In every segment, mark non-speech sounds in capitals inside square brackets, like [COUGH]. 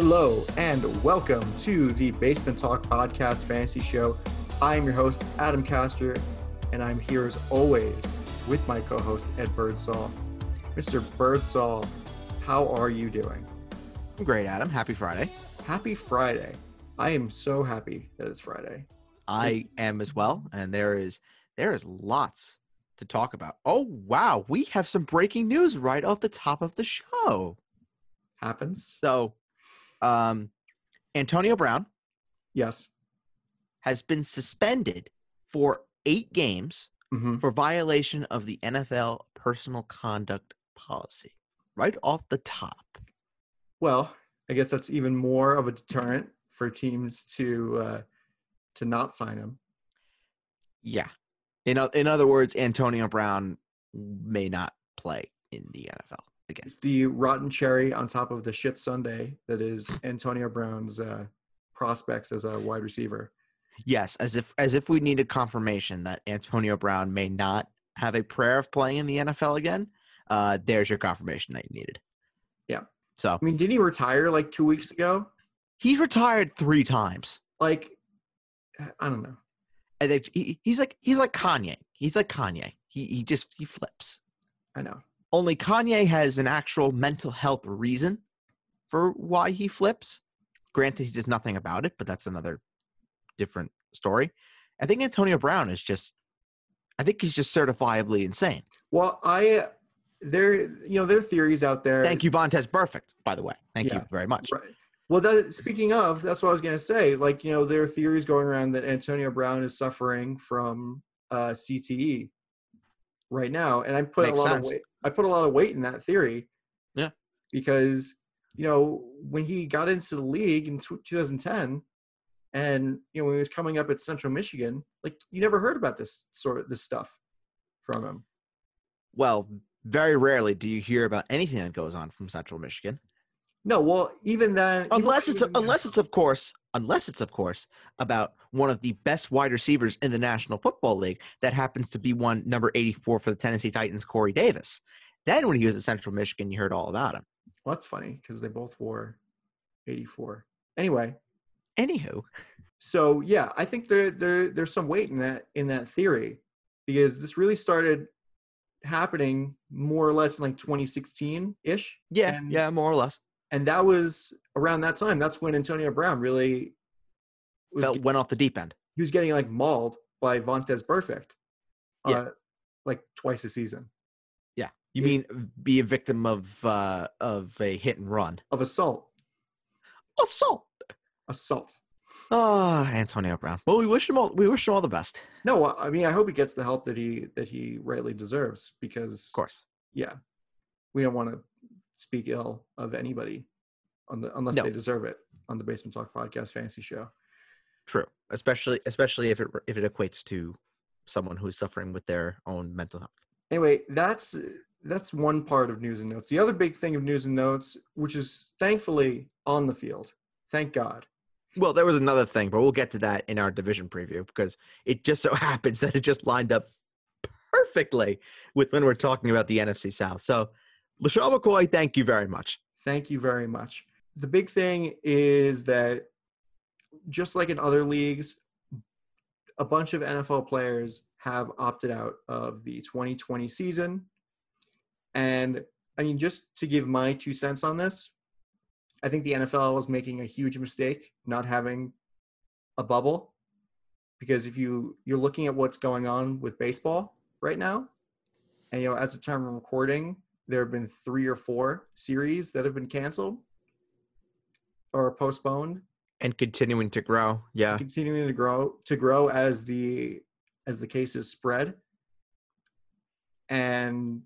Hello and welcome to the Basement Talk Podcast Fantasy Show. I am your host, Adam Castor, and I'm here as always with my co host, Ed Birdsall. Mr. Birdsall, how are you doing? I'm great, Adam. Happy Friday. Happy Friday. I am so happy that it's Friday. I am as well, and there is there is lots to talk about. Oh wow, we have some breaking news right off the top of the show. Happens. So, um, Antonio Brown Yes. has been suspended for eight games hmm for violation of the NFL personal conduct policy. Right off the top. Well, I guess that's even more of a deterrent for teams to uh, to not sign him. Yeah. In in other words, Antonio Brown may not play in the NFL again. It's the rotten cherry on top of the shit Sunday that is Antonio Brown's uh, prospects as a wide receiver. Yes, as if as if we needed confirmation that Antonio Brown may not have a prayer of playing in the NFL again. Uh, there's your confirmation that you needed. Yeah. So I mean, didn't he retire like two weeks ago? he's retired three times. Like, I don't know. And they, he, he's like he's like Kanye. He's like Kanye. He he just he flips. I know. Only Kanye has an actual mental health reason for why he flips. Granted, he does nothing about it, but that's another different story. I think Antonio Brown is just. I think he's just certifiably insane. Well, I there, you know, there are theories out there. Thank you, Vontaze. Burfict, by the way. Thank Yeah. you very much. Right. Well, that speaking of, that's what I was going to say. Like, you know, there are theories going around that Antonio Brown is suffering from uh, CTE right now, and I put Makes a lot sense. of weight. I put a lot of weight in that theory. Yeah. Because you know when he got into the league in 2010, and you know when he was coming up at Central Michigan, like you never heard about this sort of this stuff from him. Well, very rarely do you hear about anything that goes on from Central Michigan, No, well, even then, even- unless it's even- unless it's of course unless it's of course about one of the best wide receivers in the National Football League that happens to be one number 84 for the Tennessee Titans, Corey Davis. Then when he was at Central Michigan, you heard all about him. Well, that's funny because they both wore 84. Anyway, Anywho, so yeah, I think there there there's some weight in that in that theory because this really started happening more or less in like 2016 ish. yeah, And- yeah, more or less. And that was around that time. That's when Antonio Brown really Felt went off the deep end. he was getting like mauled by Vontaze Burfict. Uh, Yeah. like twice a season Yeah, You mean be a victim of uh, of a hit and run? of assault. Assault. Assault. Oh, Antonio Brown. Well, we wish him all. We wish him all the best. No, I mean I hope he gets the help that he that he rightly deserves because Of course. yeah, we don't want to speak ill of anybody on the, unless No. they deserve it on the Basement Talk Podcast Fantasy Show. True. Especially, especially if it if it equates to someone who's suffering with their own mental health. Anyway, that's that's one part of news and notes. The other big thing of news and notes, which is thankfully on the field, thank God. Well, there was another thing, but we'll get to that in our division preview because it just so [LAUGHS] happens that it just lined up perfectly with when we're talking about the NFC South. So, LeSean McCoy, thank you very much. Thank you very much. The big thing is that just like in other leagues, a bunch of NFL players have opted out of the 2020 season. And I mean, just to give my two cents on this, I think the NFL is making a huge mistake not having a bubble. Because if you you're looking at what's going on with baseball right now, and you know, as the time of recording, there have been three or four series that have been canceled or postponed And continuing to grow. Yeah. continuing to grow to grow as the as the cases spread and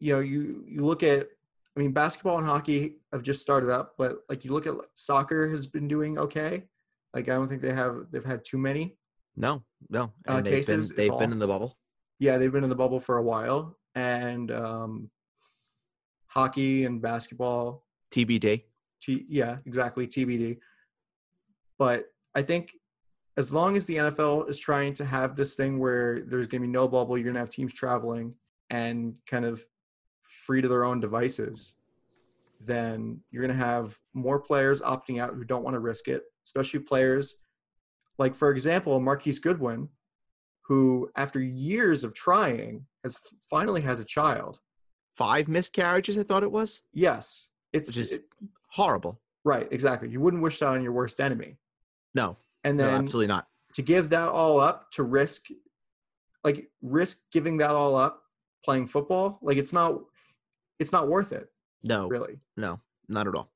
you know you you look at i mean basketball and hockey have just started up but like you look at soccer has been doing okay like i don't think they have they've had too many No, no. Uh, they've been cases at they've been in the bubble. yeah they've been in the bubble for a while and um hockey and basketball TBD. T- yeah, exactly, TBD. But I think as long as the NFL is trying to have this thing where there's going to be no bubble, you're going to have teams traveling and kind of free to their own devices. then you're going to have more players opting out who don't want to risk it, especially players like, for example, Marquise Goodwin, who, after years of trying, has finally has a child. Five miscarriages, I thought it was. Yes, it's just it- horrible. right. Exactly. You wouldn't wish that on your worst enemy. No, And no, then absolutely not. to give that all up to risk, like risk giving that all up playing football, like it's not, it's not worth it, No, really. no, not at all.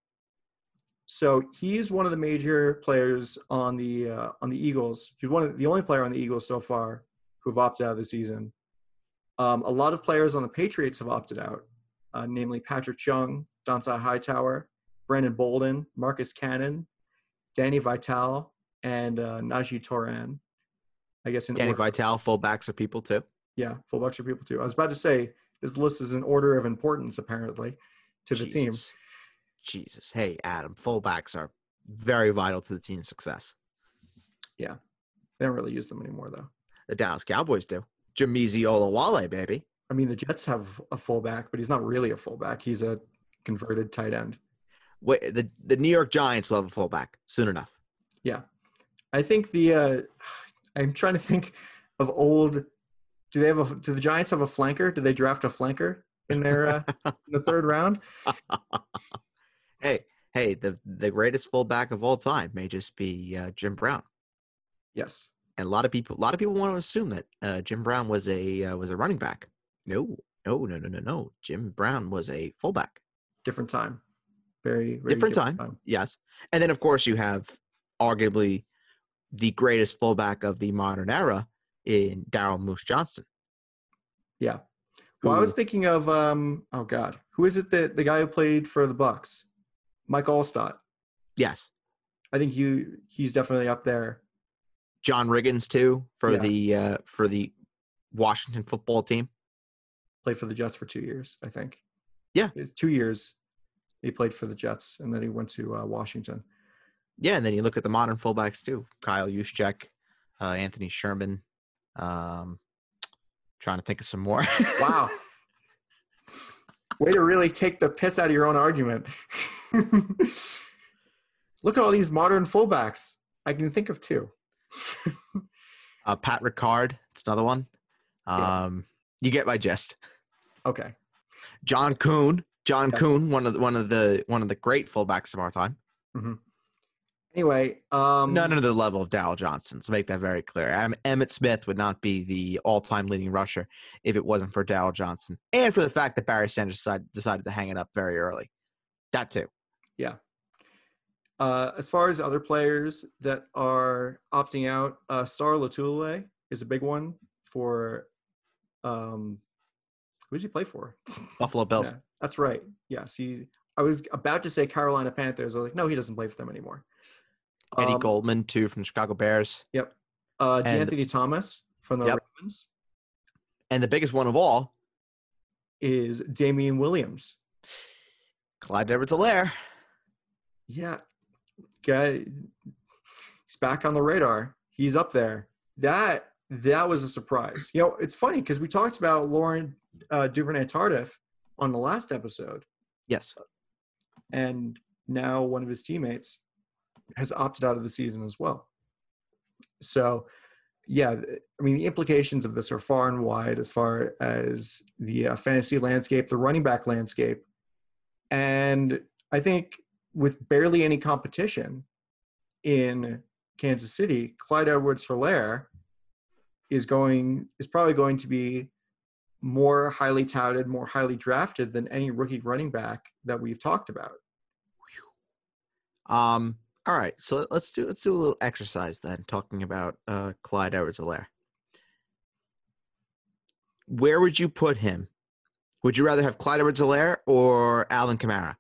So he's one of the major players on the uh, on the Eagles. He's one of the only player on the Eagles so far who've opted out of the season. Um, a lot of players on the Patriots have opted out, uh, namely Patrick Chung, Dont'a Hightower, Brandon Bolden, Marcus Cannon, Danny Vitale, and uh, Najee Toran. I guess in Danny order. Vital, fullbacks are people too. yeah, full bunch of people too. I was about to say this list is in order of importance apparently to the team. Jesus. Jesus. Hey, Adam, fullbacks are very vital to the team's success. Yeah, they don't really use them anymore though. The Dallas Cowboys do. Jamize Olawale, baby. I mean, the Jets have a fullback, but he's not really a fullback. He's a converted tight end. Wait, the, the New York Giants will have a fullback soon enough. Yeah, I think the uh, I'm trying to think of old. Do they have a? Do the Giants have a flanker? Do they draft a flanker in their uh, in the third round? [LAUGHS] Hey, hey, the the greatest fullback of all time may just be uh, Jim Brown. Yes. And a lot of people, a lot of people want to assume that uh, Jim Brown was a uh, was a running back. No, no, no, no, no, no. Jim Brown was a fullback. Different time. Very, very Different time. Yes, and then of course you have arguably the greatest fullback of the modern era in Daryl Moose Johnston. Yeah. Well, I was thinking of um. Oh God, who is it that the guy who played for the Bucks? Mike Alstott. yes, I think he he's definitely up there. John Riggins too for Yeah. the uh, for the Washington football team. Played for the Jets for two years, I think. Yeah. It's two years. He played for the Jets, and then he went to uh, Washington. Yeah, and then you look at the modern fullbacks too: Kyle Juszczyk, uh, Anthony Sherman. Um, trying to think of some more. [LAUGHS] Wow. Way to really take the piss out of your own argument. [LAUGHS] Look at all these modern fullbacks. I can think of two. [LAUGHS] uh, Pat Ricard, it's another one. Yeah. Um, you get my gist. Okay. John Kuhn, John Yes. Kuhn, one of the, one of the one of the great fullbacks of our time. Anyway, um, None of the level of Darrell Johnson. So make that very clear. Em- Emmitt Smith would not be the all-time leading rusher if it wasn't for Darrell Johnson, and for the fact that Barry Sanders decided, decided to hang it up very early. That too. Uh, as far as other players that are opting out, uh, Star Lotulelei is a big one for. Um, who does he play for? [LAUGHS] Buffalo Bills. Yeah, that's right. Yes, he. I was about to say Carolina Panthers. I was like, no, he doesn't play for them anymore. Eddie Um, Goldman too from the Chicago Bears, Yep. Uh, De'Anthony Thomas from the Yep. Ravens and the biggest one of all, is Damien Williams. Clyde Edwards-Helaire. Yeah, guy, he's back on the radar. He's up there. That that was a surprise. You know, it's funny because we talked about Laurent uh, Duvernay Tardif on the last episode, Yes. and now one of his teammates has opted out of the season as well. So, yeah, I mean, the implications of this are far and wide as far as the uh, fantasy landscape, the running back landscape. And I think with barely any competition in Kansas City, Clyde Edwards Helaire is going is probably going to be more highly touted, more highly drafted than any rookie running back that we've talked about. Um. All right. So let- let's do let's do a little exercise then, talking about uh, Clyde Edwards-Helaire. Where would you put him? Would you rather have Clyde Edwards-Helaire or Alvin Kamara?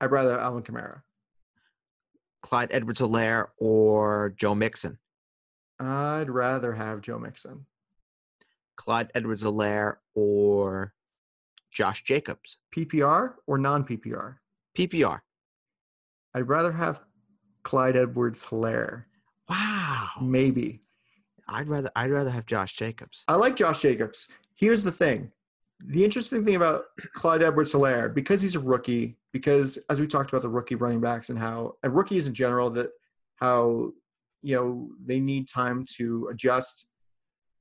I'd rather Alvin Kamara. Clyde Edwards-Helaire or Joe Mixon? I'd rather have Joe Mixon. Clyde Edwards-Helaire or Josh Jacobs? PPR or non PPR? PPR. I'd rather have Clyde Edwards Helaire. Wow. Maybe. I'd rather I'd rather have Josh Jacobs. I like Josh Jacobs. Here's the thing the interesting thing about Clyde Edwards Helaire, because he's a rookie, because as we talked about the rookie running backs and how, and rookies in general, that how, you know, they need time to adjust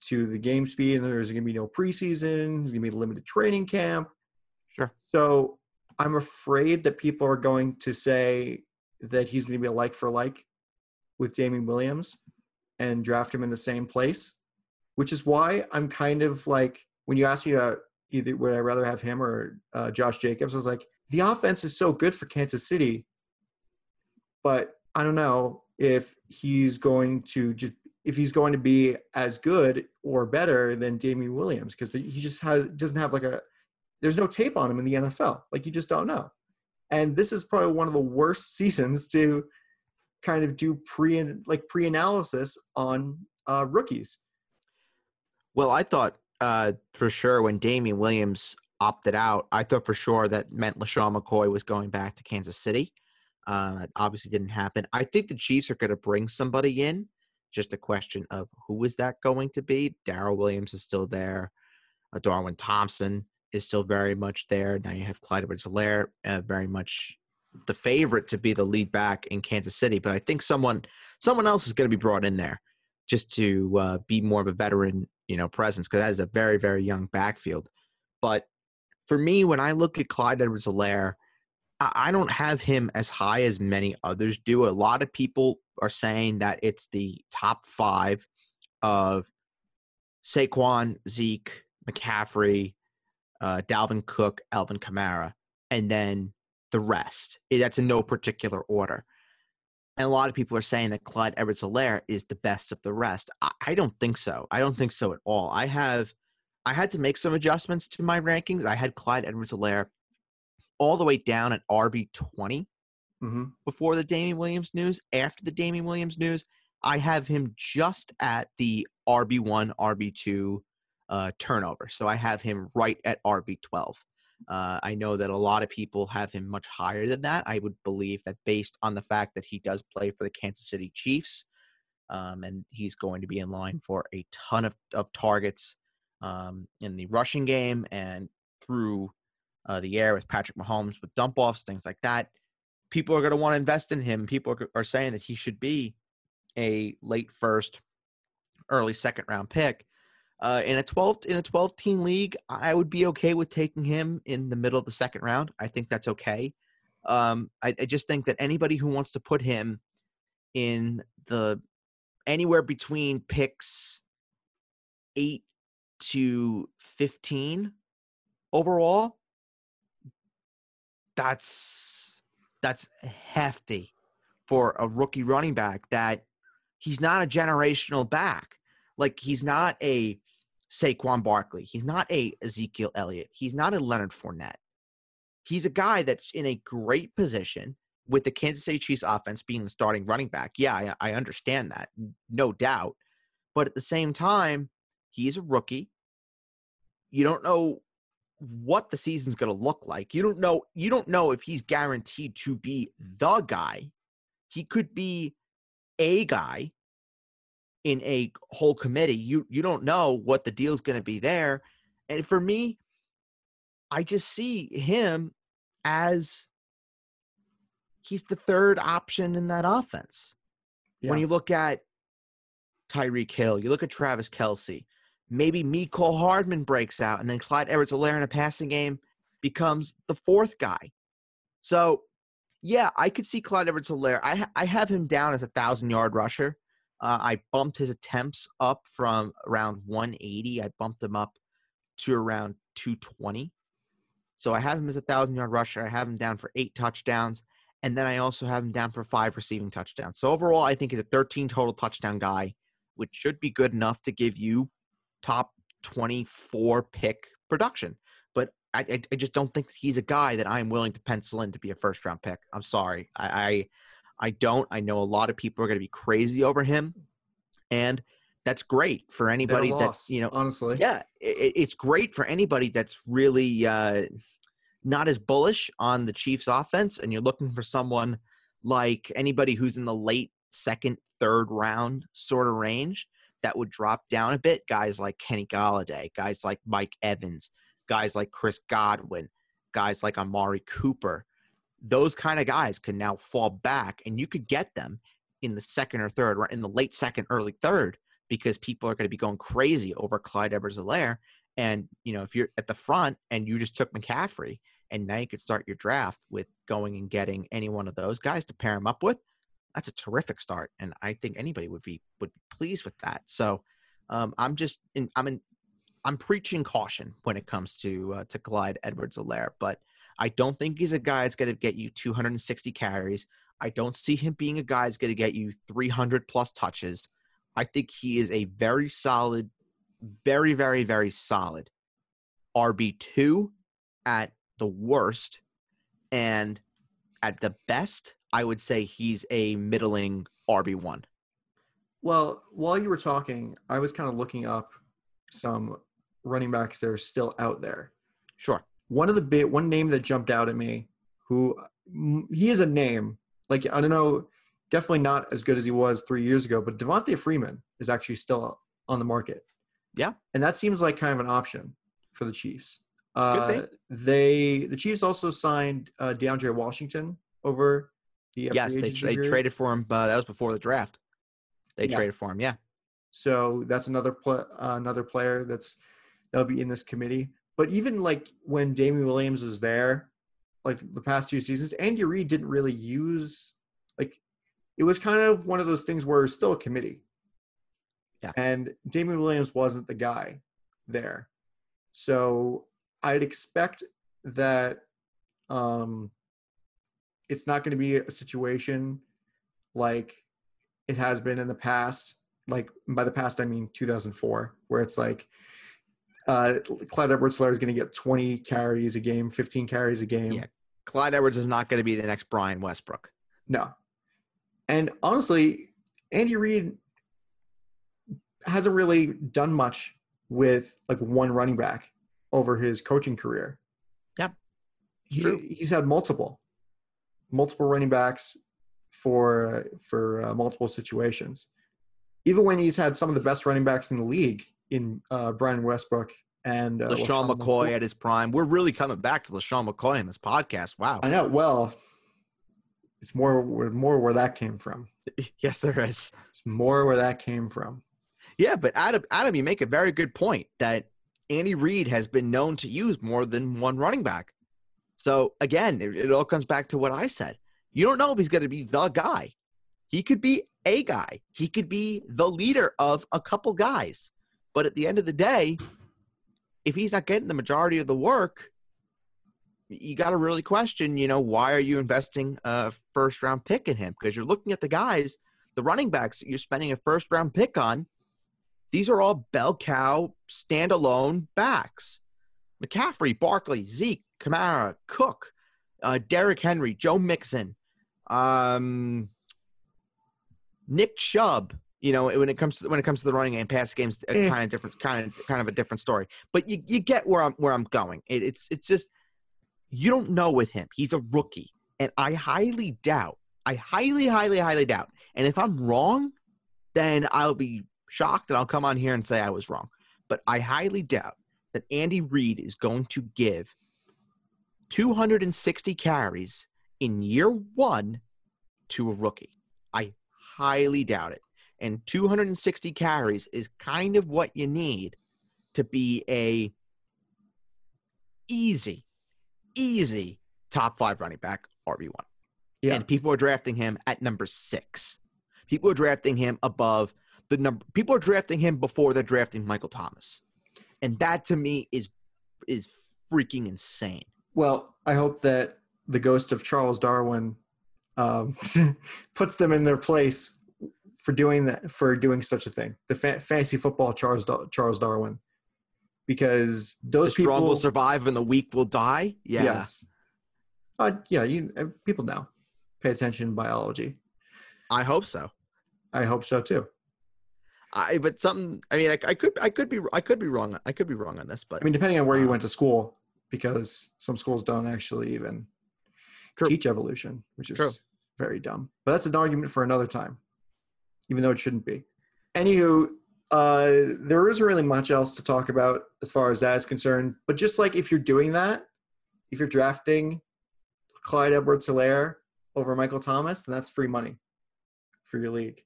to the game speed and there's going to be no preseason, there's going to be limited training camp. Sure. So I'm afraid that people are going to say that he's going to be a like for like with Damien Williams and draft him in the same place, which is why I'm kind of like, when you ask me about either would I rather have him or uh, Josh Jacobs, I was like, the offense is so good for Kansas City, but I don't know if he's going to just if he's going to be as good or better than Damien Williams because he just has doesn't have like a there's no tape on him in the NFL. Like you just don't know. And this is probably one of the worst [LAUGHS] seasons to kind of do pre like pre analysis on uh, rookies. Well, I thought uh, for sure when Damien Williams opted out, I thought for sure that meant LeSean McCoy was going back to Kansas City. Uh, obviously didn't happen. I think the Chiefs are going to bring somebody in. Just a question of who is that going to be? Daryl Williams is still there. Uh, Darwin Thompson is still very much there. Now you have Clyde Edwards-Helaire, uh, very much the favorite to be the lead back in Kansas City. But I think someone someone else is going to be brought in there just to uh, be more of a veteran, you know, presence because that is a very very young backfield. But for me, when I look at Clyde Edwards-Helaire, I don't have him as high as many others do. A lot of people are saying that it's the top five of Saquon, Zeke, McCaffrey, uh, Dalvin Cook, Alvin Kamara, and then the rest. That's in no particular order. And a lot of people are saying that Clyde Edwards Helaire is the best of the rest. I, I, don't think so. I don't think so at all. I have I had to make some adjustments to my rankings. I had Clyde Edwards Helaire all the way down at RB 20 mm-hmm. before the Damien Williams news. After the Damien Williams news, I have him just at the RB1, RB2 uh, turnover. So I have him right at RB12. Uh, I know that a lot of people have him much higher than that. I would believe that based on the fact that he does play for the Kansas City Chiefs, um, and he's going to be in line for a ton of, of targets um, in the rushing game and through uh, the air with Patrick Mahomes with dump offs, things like that. People are going to want to invest in him. People are, are saying that he should be a late first, early second round pick. Uh, in a 12 in a 12 team league, I would be okay with taking him in the middle of the second round. I think that's okay. Um, I, I just think that anybody who wants to put him in the anywhere between picks eight to 15 overall, that's that's hefty for a rookie running back that he's not a generational back. Like he's not a Saquon Barkley. He's not a Ezekiel Elliott. He's not a Leonard Fournette. He's a guy that's in a great position with the Kansas City Chiefs offense being the starting running back. Yeah, I, I understand that, no doubt. But at the same time, he's a rookie. You don't know what the season's going to look like. You don't know you don't know if he's guaranteed to be the guy. He could be a guy in a whole committee. You you don't know what the deal's going to be there. And for me, I just see him as he's the third option in that offense. Yeah. When you look at Tyreek Hill, you look at Travis Kelce, maybe Mecole Hardman breaks out, and then Clyde Edwards Helaire in a passing game becomes the fourth guy. So, yeah, I could see Clyde Edwards Helaire. I, I have him down as a thousand yard rusher. Uh, I bumped his attempts up from around 180. I bumped him up to around 220. So I have him as a thousand yard rusher. I have him down for eight touchdowns. And then I also have him down for five receiving touchdowns. So overall, I think he's a 13 total touchdown guy, which should be good enough to give you top 24 pick production. But I, I, just don't think he's a guy that I'm willing to pencil in to be a first round pick. I'm sorry. I, I don't. I know a lot of people are going to be crazy over him, and that's great for anybody that's you know honestly. Yeah, it, it's great for anybody that's really uh, not as bullish on the Chiefs' offense, and you're looking for someone like anybody who's in the late second, third round sort of range that would drop down a bit. Guys like Kenny Golladay, guys like Mike Evans, guys like Chris Godwin, guys like Amari Cooper, those kind of guys can now fall back and you could get them in the second or third or in the late second, early third because people are going to be going crazy over Clyde Edwards Helaire. And, you know, if you're at the front and you just took McCaffrey and now you could start your draft with going and getting any one of those guys to pair him up with, that's a terrific start. And I think anybody would be would be pleased with that. So um, I'm just in, I'm in I'm preaching caution when it comes to uh, to Clyde Edwards Helaire, but I don't think he's a guy that's going to get you 260 carries. I don't see him being a guy that's going to get you 300 plus touches. I think he is a very solid, very, very, very solid RB2 at the worst. And at the best, I would say he's a middling RB1. Well, while you were talking, I was kind of looking up some running backs that are still out there. Sure. One of the big one name that jumped out at me, who he is a name like I don't know, definitely not as good as he was three years ago, but Devonta Freeman is actually still on the market. Yeah, and that seems like kind of an option for the Chiefs. Uh, they the Chiefs also signed uh, DeAndre Washington over the uh, yes they, they traded for him. but that was before the draft. They yeah. traded for him. Yeah. So that's another pl- uh, another player that's that'll be in this committee. But even like when Damien Williams was there, like the past two seasons, Andy Reid didn't really use like it was kind of one of those things where it's still a committee. Yeah. And Damien Williams wasn't the guy there. So I'd expect that um it's not going to be a situation like it has been in the past. Like by the past I mean 2004, where it's like uh, Clyde Edwards-Helaire is going to get 20 carries a game, 15 carries a game. Yeah, Clyde Edwards is not going to be the next Brian Westbrook. No. And honestly, Andy Reid hasn't really done much with like one running back over his coaching career. Yep. He, he's had multiple, multiple running backs for for uh, multiple situations. Even when he's had some of the best running backs in the league in uh, Brian Westbrook and uh, LeSean McCoy, McCoy at his prime. We're really coming back to LeSean McCoy in this podcast. Wow. I know. Well, it's more more where that came from. [LAUGHS] Yes, there is. It's more where that came from. Yeah, but Adam, Adam, you make a very good point that Andy Reid has been known to use more than one running back. So again, it, it all comes back to what I said. You don't know if he's going to be the guy. He could be a guy. He could be the leader of a couple guys. But at the end of the day, if he's not getting the majority of the work, you got to really question, you know, why are you investing a first round pick in him? Because you're looking at the guys, the running backs you're spending a first round pick on. These are all bell cow standalone backs. McCaffrey, Barkley, Zeke, Kamara, Cook, uh, Derrick Henry, Joe Mixon, um, Nick Chubb, you know, when it comes to when it comes to the running game, pass games, eh. kind of different, kind of kind of a different story. But you, you get where I'm where I'm going. It, it's it's just you don't know with him. He's a rookie, and I highly doubt. I highly, highly, highly doubt. And if I'm wrong, then I'll be shocked and I'll come on here and say I was wrong. But I highly doubt that Andy Reid is going to give 260 carries in year one to a rookie. I highly doubt it and 260 carries is kind of what you need to be a easy, easy top five running back RB1. Yeah. And people are drafting him at number six. People are drafting him above the number. People are drafting him before they're drafting Michael Thomas, and that to me is is freaking insane. Well, I hope that the ghost of Charles Darwin um, [LAUGHS] puts them in their place for doing that for doing such a thing. The fa- fantasy football Charles Charles Darwin, because those the strong people will survive and the weak will die. Yeah. Yes. Uh, yeah, you uh, people know. Pay attention biology. I hope so. I hope so too. I but something. I mean, I, I could I could be I could be wrong. I could be wrong on this, but I mean, depending on where you went to school, because some schools don't actually even True. teach evolution, which is True. very dumb. But that's an argument for another time even though it shouldn't be. Anywho, uh, there isn't really much else to talk about as far as that is concerned. But just like if you're doing that, if you're drafting Clyde Edwards Helaire over Michael Thomas, then that's free money for your league.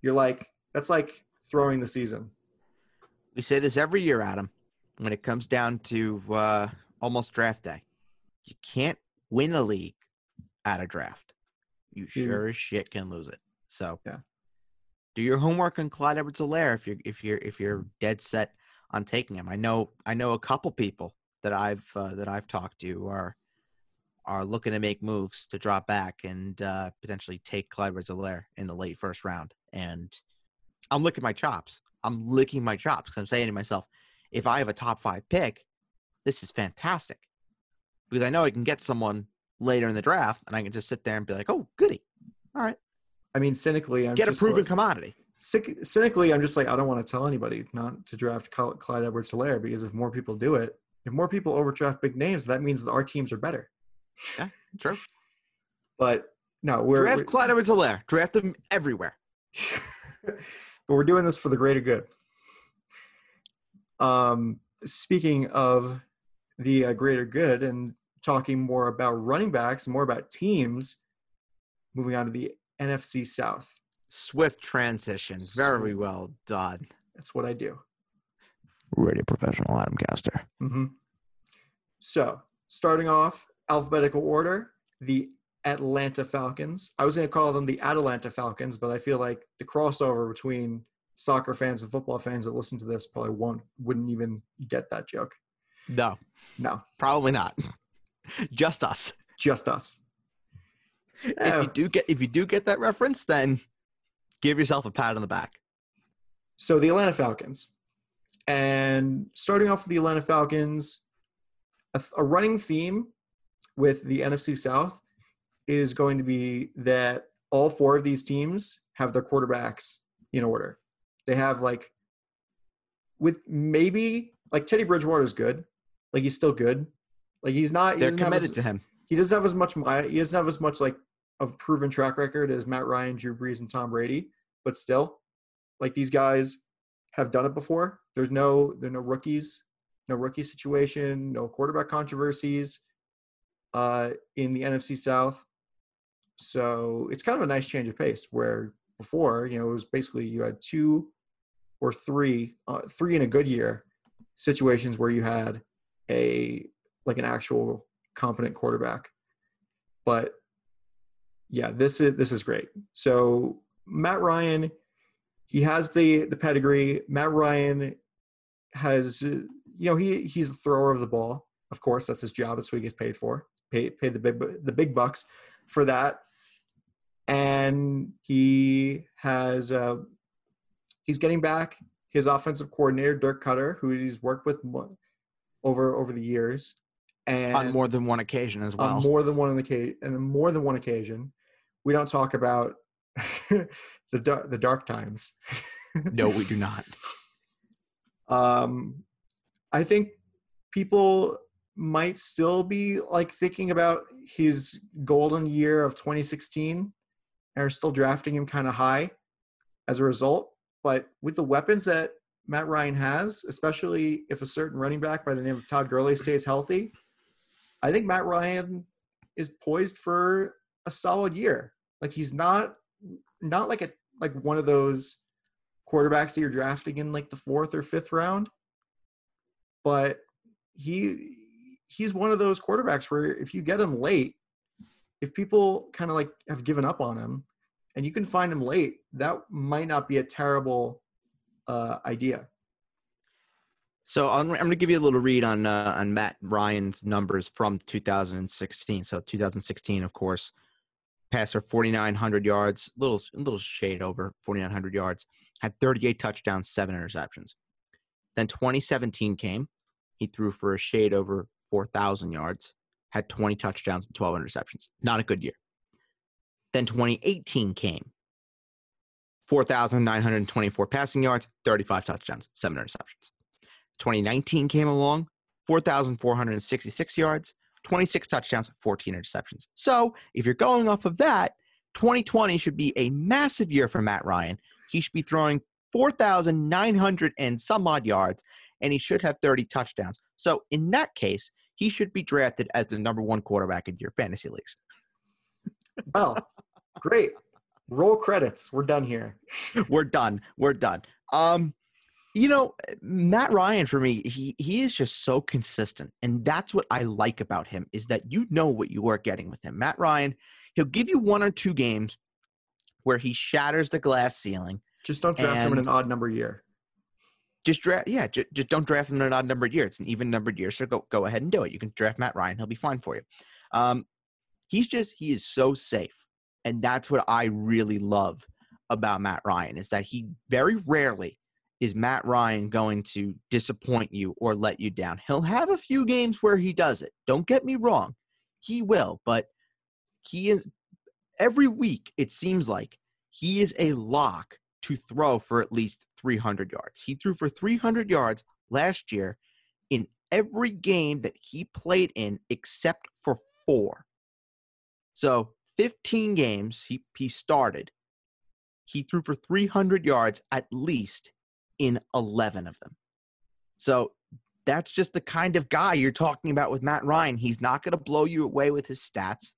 You're like, that's like throwing the season. We say this every year, Adam, when it comes down to uh, almost draft day. You can't win a league at a draft. You Dude. sure as shit can lose it. So Yeah. Do your homework on Clyde Edwards Helaire if you're if you're if you're dead set on taking him. I know I know a couple people that I've uh, that I've talked to are are looking to make moves to drop back and uh, potentially take Clyde Edwards Helaire in the late first round. And I'm licking my chops. I'm licking my chops because I'm saying to myself, if I have a top five pick, this is fantastic because I know I can get someone later in the draft and I can just sit there and be like, oh, goody. All right. I mean, cynically, I'm Get a proven like- commodity. cynically, I'm just like, I don't want to tell anybody not to draft Clyde Edwards Helaire because if more people do it, if more people overdraft big names, that means that our teams are better. Yeah, true. But no, we're, Draft we're- Clyde Edwards Helaire. Draft them everywhere. [LAUGHS] but we're doing this for the greater good. Um, speaking of the uh, greater good and talking more about running backs, more about teams, moving on to the NFC South. Swift transition. Very Swift. well done. That's what I do. Radio professional Adam Caster. hmm So, starting off alphabetical order, the Atlanta Falcons. I was going to call them the Atalanta Falcons, but I feel like the crossover between soccer fans and football fans that listen to this probably won't wouldn't even get that joke. No, No, probably not. [LAUGHS] Just us. just us. If you oh. do get if you do get that reference, then give yourself a pat on the back. So the Atlanta Falcons, and starting off with the Atlanta Falcons, a, th- a running theme with the NFC South is going to be that all four of these teams have their quarterbacks in order. They have like, with maybe like Teddy Bridgewater is good, like he's still good, like he's not. They're committed as- to him. he doesn't have as much he doesn't have as much like of proven track record as Matt Ryan, Drew Brees, and Tom Brady, but still, like these guys have done it before. There's no there are no rookies, no rookie situation, no quarterback controversies uh, in the NFC South. So it's kind of a nice change of pace where before, you know, it was basically you had two or three, uh, three in a good year situations where you had a like an actual competent quarterback. But yeah, this is this is great. So Matt Ryan, he has the the pedigree. Matt Ryan has uh, you know he he's the thrower of the ball. Of course, that's his job. That's what he gets paid for. Pay paid the big the big bucks for that. And he has uh, he's getting back his offensive coordinator Dirk Koetter, who he's worked with over over the years, and on more than one occasion as well. on more than one on the ca- and more than one occasion. We don't talk about [LAUGHS] the dark, the dark times. [LAUGHS] no, we do not. Um, I think people might still be like thinking about his golden year of 2016 and are still drafting him kind of high as a result. But with the weapons that Matt Ryan has, especially if a certain running back by the name of Todd Gurley stays healthy, I think Matt Ryan is poised for a solid year. Like he's not not like a like one of those quarterbacks that you're drafting in like the fourth or fifth round, but he he's one of those quarterbacks where if you get him late, if people kind of like have given up on him, and you can find him late, that might not be a terrible uh, idea. So I'm, I'm going to give you a little read on uh, on Matt Ryan's numbers from 2016. So 2016, of course, passed for 4,900 yards, little little shade over 4,900 yards, had 38 touchdowns, seven interceptions. Then 2017 came, he threw for a shade over 4,000 yards, had 20 touchdowns and 12 interceptions. Not a good year. Then 2018 came, 4,924 passing yards, 35 touchdowns, seven interceptions. 2019 came along, 4,466 yards, 26 touchdowns, 14 interceptions. So if you're going off of that, 2020 should be a massive year for Matt Ryan. He should be throwing 4,900 and some odd yards, and he should have 30 touchdowns. So in that case, he should be drafted as the number one quarterback in your fantasy leagues. Well, [LAUGHS] great. Roll credits. We're done here. [LAUGHS] We're done. We're done. Um, you know, Matt Ryan for me, he he is just so consistent, and that's what I like about him is that you know what you are getting with him. Matt Ryan, he'll give you one or two games where he shatters the glass ceiling. Just don't draft him in an odd number year. Just draft, yeah, just, just don't draft him in an odd numbered year. It's an even numbered year, so go go ahead and do it. You can draft Matt Ryan; he'll be fine for you. Um, he's just he is so safe, and that's what I really love about Matt Ryan is that he very rarely is Matt Ryan going to disappoint you or let you down. He'll have a few games where he does it. Don't get me wrong, he will, but he is every week. It seems like he is a lock to throw for at least 300 yards. He threw for 300 yards last year in every game that he played in except for four. So 15 games he, he started. He threw for 300 yards at least in 11 of them. So that's just the kind of guy you're talking about with Matt Ryan. He's not going to blow you away with his stats.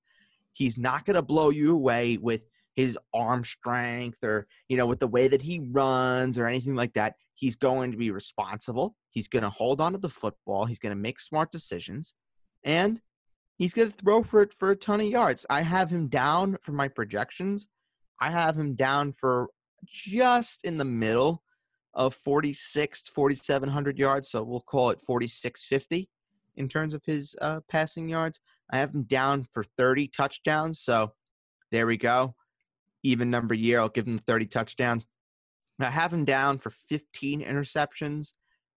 He's not going to blow you away with his arm strength or, you know, with the way that he runs or anything like that. He's going to be responsible. He's going to hold on to the football. He's going to make smart decisions. And he's going to throw for it for a ton of yards. I have him down for my projections. I have him down for just in the middle of 46 4700 yards so we'll call it 4650 in terms of his uh, passing yards. I have him down for 30 touchdowns so there we go. Even number year i'll give him 30 touchdowns. I have him down for 15 interceptions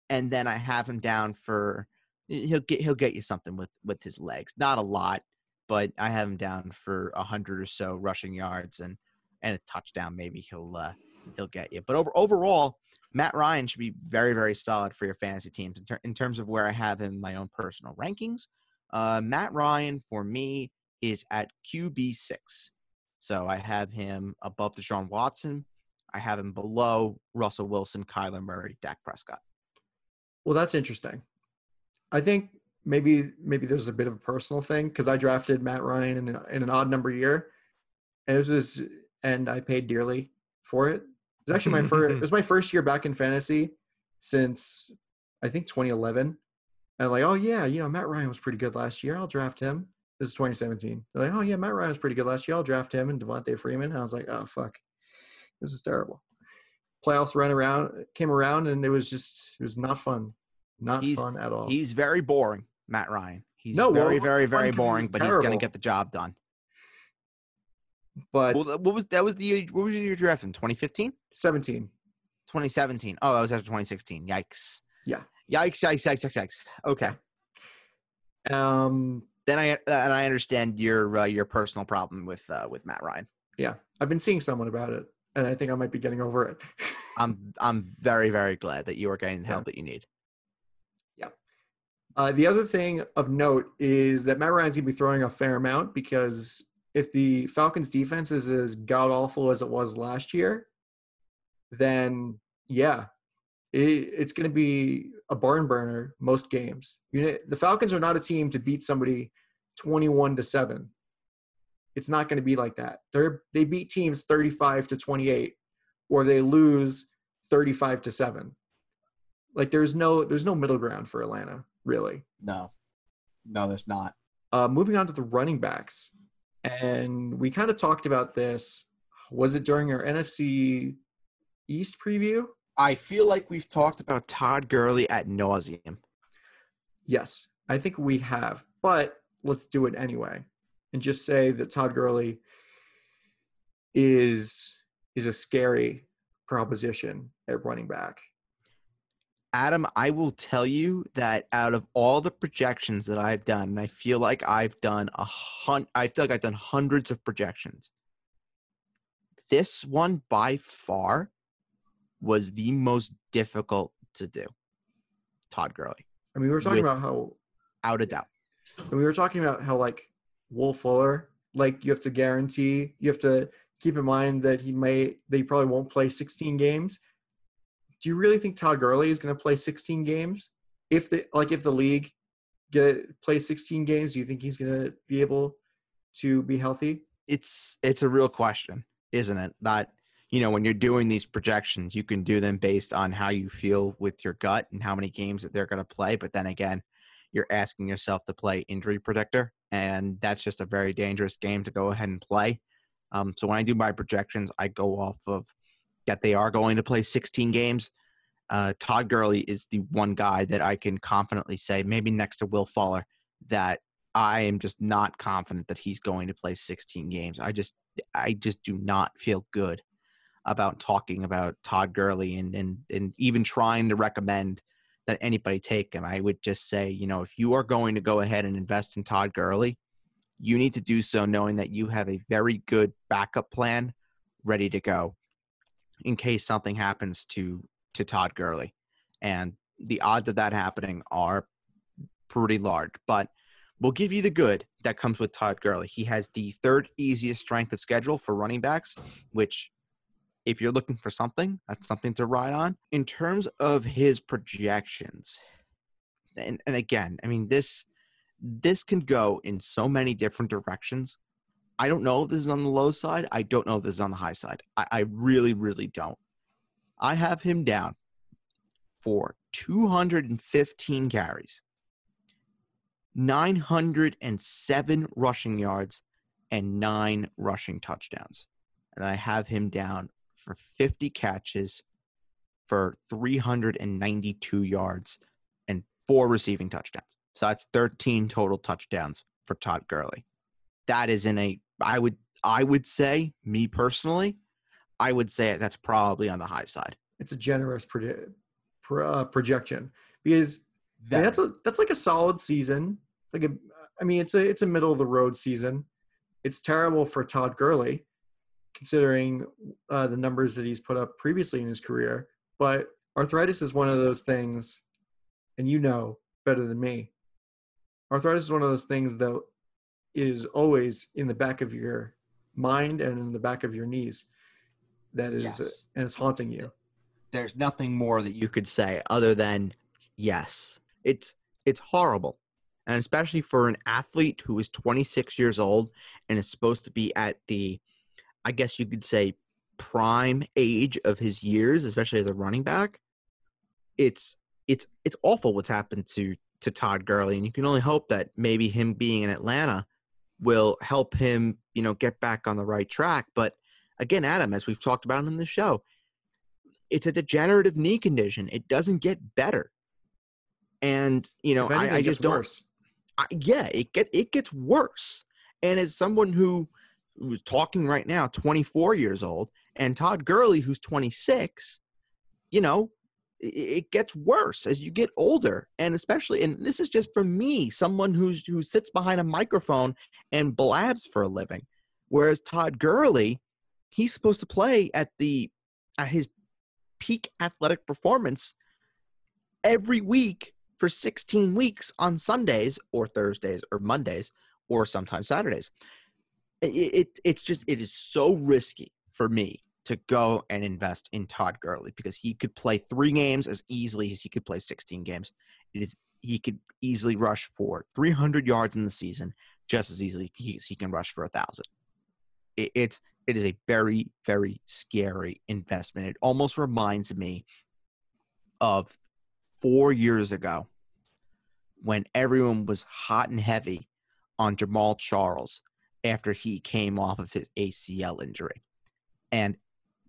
and then i have him down for he'll get he'll get you something with with his legs. Not a lot but i have him down for 100 or so rushing yards and and a touchdown maybe he'll uh, he'll get you. But over overall Matt Ryan should be very, very solid for your fantasy teams in, ter- in terms of where I have him in my own personal rankings. Uh, Matt Ryan for me is at QB six, so I have him above Deshaun Watson. I have him below Russell Wilson, Kyler Murray, Dak Prescott. Well, that's interesting. I think maybe maybe there's a bit of a personal thing because I drafted Matt Ryan in, in an odd number year, and it was this, and I paid dearly for it. It's actually my first. [LAUGHS] it was my first year back in fantasy since I think 2011. And like, oh yeah, you know Matt Ryan was pretty good last year. I'll draft him. This is 2017. They're like, oh yeah, Matt Ryan was pretty good last year. I'll draft him and Devonta Freeman. And I was like, oh fuck, this is terrible. Playoffs ran around, came around, and it was just it was not fun, not He's- fun at all. He's very boring, Matt Ryan. He's No, well, very, very, fun very was boring, but he's going to get the job done. But Well, what was that? Was the year- what was your draft in 2015? 17. 2017. Oh, that was after 2016. Yikes. Yeah. Yikes! Yikes! Yikes! Yikes! Yikes! Okay. Um, Then I and I understand your uh, your personal problem with uh, with Matt Ryan. yeah, I've been seeing someone about it, and I think I might be getting over it. [LAUGHS] I'm I'm very very glad that you are getting the Yeah. help that you need. Yeah. Uh, the other thing of note is that Matt Ryan's gonna be throwing a fair amount because if the Falcons' defense is as god awful as it was last year, then yeah, it, it's gonna be a barn burner most games. You know, the Falcons are not a team to beat somebody twenty-one to seven. It's not going to be like that. They're they beat teams thirty-five to twenty-eight, or they lose thirty-five to seven. Like there's no there's no middle ground for Atlanta really. No, no, there's not. Uh, moving on to the running backs, and we kind of talked about this. Was it during our NFC East preview? I feel like we've talked about Todd Gurley at nauseum. Yes, I think we have, but let's do it anyway, and just say that Todd Gurley is is a scary proposition at running back. Adam, I will tell you that out of all the projections that I've done, and I feel like I've done a hun- I feel like I've done hundreds of projections. This one by far was the most difficult to do. Todd Gurley, I mean, we were talking about how out of doubt. And we were talking about how like Will Fuller, like you have to guarantee, you have to keep in mind that he may, they probably won't play 16 games. Do you really think Todd Gurley is going to play 16 games? If the like if the league get play 16 games, do you think he's going to be able to be healthy? It's it's a real question, isn't it? Not you know when you're doing these projections, you can do them based on how you feel with your gut and how many games that they're going to play. But then again, you're asking yourself to play injury predictor, and that's just a very dangerous game to go ahead and play. Um, so when I do my projections, I go off of that they are going to play 16 games. Uh, Todd Gurley is the one guy that I can confidently say, maybe next to Will Fuller, that I am just not confident that he's going to play 16 games. I just, I just do not feel good about talking about Todd Gurley and and and even trying to recommend that anybody take him. I would just say, you know, if you are going to go ahead and invest in Todd Gurley, you need to do so knowing that you have a very good backup plan ready to go in case something happens to to Todd Gurley. And the odds of that happening are pretty large, but we'll give you the good that comes with Todd Gurley. He has the third easiest strength of schedule for running backs, which if you're looking for something, that's something to ride on. In terms of his projections, and, and again, I mean this this can go in so many different directions. I don't know if this is on the low side. I don't know if this is on the high side. I, I really, really don't. I have him down for 215 carries, 907 rushing yards, and nine rushing touchdowns. And I have him down for 50 catches for 392 yards and four receiving touchdowns. So that's 13 total touchdowns for Todd Gurley. That is in a I would I would say me personally, I would say that's probably on the high side. It's a generous pro, uh, projection because that, that's a that's like a solid season. Like a, I mean, it's a it's a middle of the road season. It's terrible for Todd Gurley, considering uh, the numbers that he's put up previously in his career. But arthritis is one of those things, and you know better than me. Arthritis is one of those things that is always in the back of your mind and in the back of your knees. That is, yes. and it's haunting you. There's nothing more that you could say other than yes. It's it's horrible, and especially for an athlete who is 26 years old and is supposed to be at the, I guess you could say, prime age of his years, especially as a running back. It's it's it's awful what's happened to to Todd Gurley, and you can only hope that maybe him being in Atlanta will help him, you know, get back on the right track. But again, Adam, as we've talked about in the show, it's a degenerative knee condition. It doesn't get better. And you know, anything, I, I, just don't. I, yeah, it get it gets worse. And as someone who who's talking right now, 24 years old, and Todd Gurley, who's 26, you know, it gets worse as you get older and especially and this is just for me someone who's who sits behind a microphone and blabs for a living. Whereas todd gurley he's supposed to play at the at his peak athletic performance every week for 16 weeks on sundays or thursdays or mondays or sometimes saturdays. It, it it's just it is so risky for me to go and invest in Todd Gurley because he could play three games as easily as he could play 16 games. It is he could easily rush for 300 yards in the season just as easily as he can rush for a thousand. It, it it is a very very scary investment. It almost reminds me of four years ago when everyone was hot and heavy on Jamaal Charles after he came off of his ACL injury. And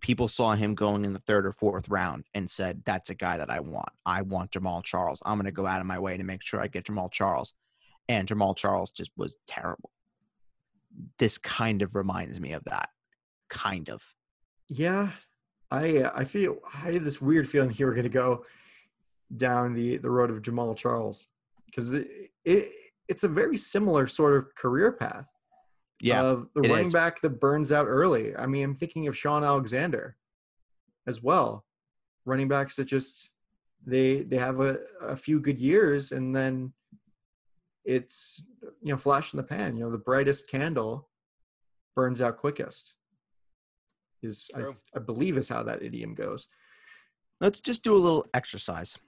people saw him going in the third or fourth round and said, That's a guy that I want. I want Jamaal Charles. I'm going to go out of my way to make sure I get Jamaal Charles. And Jamaal Charles just was terrible. This kind of reminds me of that. Kind of. Yeah. I uh, I feel I had this weird feeling here we're going to go down the the road of Jamaal Charles because it, it it's a very similar sort of career path yeah, of the running is. back that burns out early. I mean, I'm thinking of Shaun Alexander as well. Running backs that just they they have a, a few good years and then it's you know flash in the pan. You know, the brightest candle burns out quickest. Is I, I believe is how that idiom goes. Let's just do a little exercise,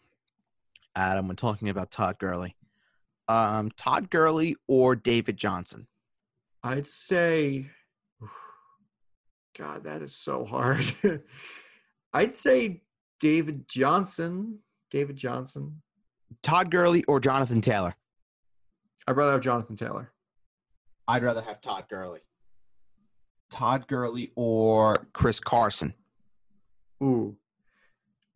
Adam, when talking about Todd Gurley. Um, Todd Gurley or David Johnson? I'd say, God, that is so hard. [LAUGHS] I'd say David Johnson. David Johnson. Todd Gurley or Jonathan Taylor? I'd rather have Jonathan Taylor. I'd rather have Todd Gurley. Todd Gurley or Chris Carson? Ooh.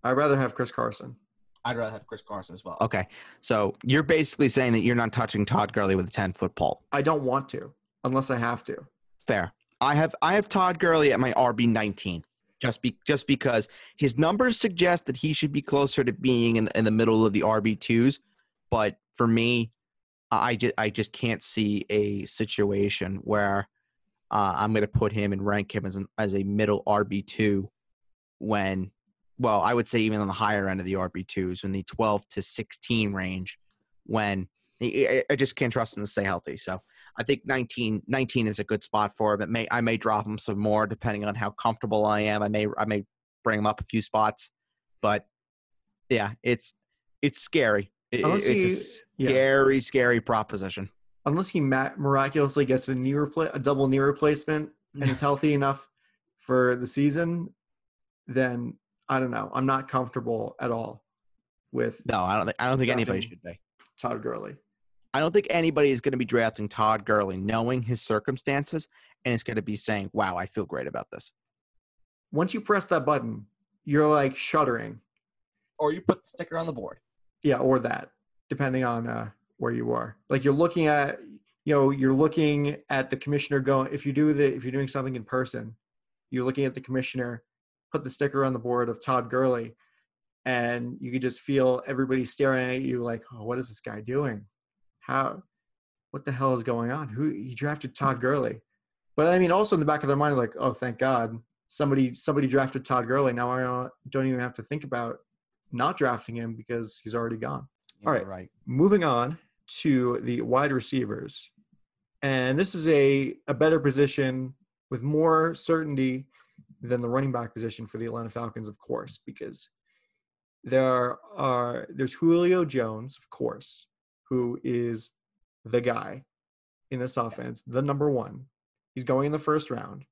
I'd rather have Chris Carson. I'd rather have Chris Carson as well. Okay. So you're basically saying that you're not touching Todd Gurley with a 10 foot pole. I don't want to unless I have to. Fair. I have I have Todd Gurley at my RB 19 just be just because his numbers suggest that he should be closer to being in, in the middle of the RB twos, but for me, I just I just can't see a situation where uh, I'm going to put him and rank him as an, as a middle RB two when well I would say even on the higher end of the RB twos in the 12 to 16 range when I just can't trust him to stay healthy. So I think 19, 19 is a good spot for him. It may I may drop him some more depending on how comfortable I am. I may I may bring him up a few spots, but yeah, it's it's scary. It, it's he, a scary, yeah. scary proposition. Unless he miraculously gets a knee repla- a double knee replacement and is [LAUGHS] healthy enough for the season, then I don't know. I'm not comfortable at all with. No, I don't think I don't think anybody should be. Todd Gurley. I don't think anybody is going to be drafting Todd Gurley knowing his circumstances and is going to be saying, wow, I feel great about this. Once you press that button, you're like shuddering. Or you put the sticker on the board. Yeah, or that, depending on uh, where you are. Like you're looking at, you know, you're looking at the commissioner going, if you do the, if you're doing something in person, you're looking at the commissioner, put the sticker on the board of Todd Gurley, and you could just feel everybody staring at you like, oh, what is this guy doing? How what the hell is going on? Who he drafted Todd Gurley. But I mean also in the back of their mind like, oh thank God. Somebody somebody drafted Todd Gurley. Now I don't even have to think about not drafting him because he's already gone. Yeah, All right. Right. Moving on to the wide receivers. And this is a, a better position with more certainty than the running back position for the Atlanta Falcons, of course, because there are there's Julio Jones, of course, who is the guy in this offense, the number one. He's going in the first round.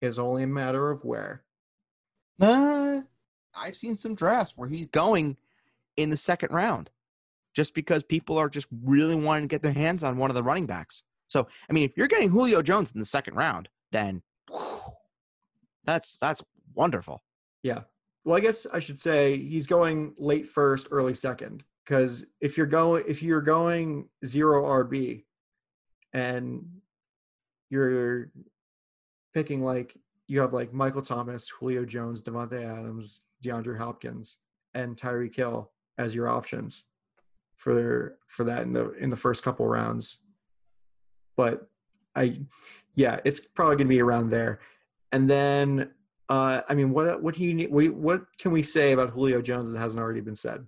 It's only a matter of where. Uh, I've seen some drafts where he's going in the second round just because people are just really wanting to get their hands on one of the running backs. So, I mean, if you're getting Julio Jones in the second round, then whew, that's that's wonderful. Yeah. Well, I guess I should say he's going late first, early second because if you're going if you're going zero RB and you're picking like you have like Michael Thomas, Julio Jones, Davante Adams, DeAndre Hopkins, and Tyreek Hill as your options for for that in the in the first couple rounds. But I yeah, it's probably gonna be around there. And then uh I mean what what do you need what, what can we say about Julio Jones that hasn't already been said?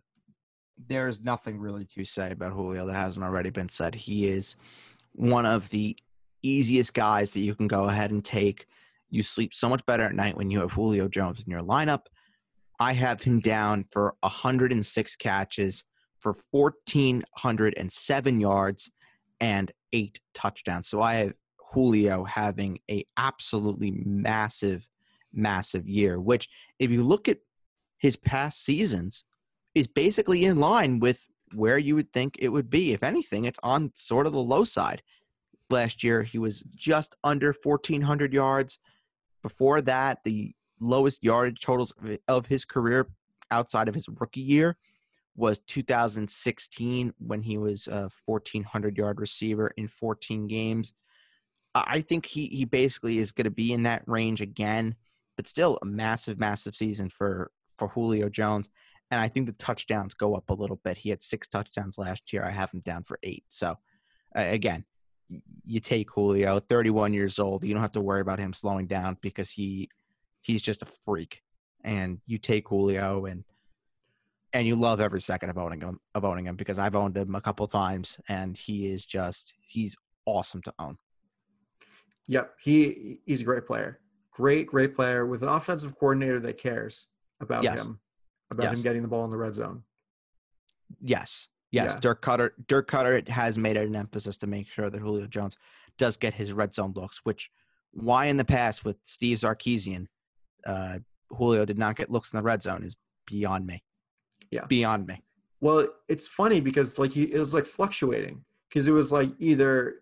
There's nothing really to say about Julio that hasn't already been said. He is one of the easiest guys that you can go ahead and take. You sleep so much better at night when you have Julio Jones in your lineup. I have him down for 106 catches for 1,407 yards and eight touchdowns. So I have Julio having a absolutely massive, massive year. Which, if you look at his past seasons, is basically in line with where you would think it would be. If anything, it's on sort of the low side. Last year, he was just under 1,400 yards. Before that, the lowest yardage totals of his career outside of his rookie year was 2016 when he was a 1,400 yard receiver in 14 games. I think he, he basically is going to be in that range again, but still a massive, massive season for, for Julio Jones and I think the touchdowns go up a little bit. He had six touchdowns last year. I have him down for eight. So, uh, again, you take Julio, 31 years old. You don't have to worry about him slowing down because he he's just a freak. And you take Julio and and you love every second of owning him of owning him because I've owned him a couple times and he is just he's awesome to own. Yep, he he's a great player. Great, great player with an offensive coordinator that cares about yes. him about Yes. him getting the ball in the red zone. Yes. Yes. Yeah. Dirk Koetter Dirk Koetter has made it an emphasis to make sure that Julio Jones does get his red zone looks, which why in the past with Steve Sarkisian, uh, Julio did not get looks in the red zone is beyond me. Yeah. Beyond me. Well, it's funny because like he it was like fluctuating because it was like either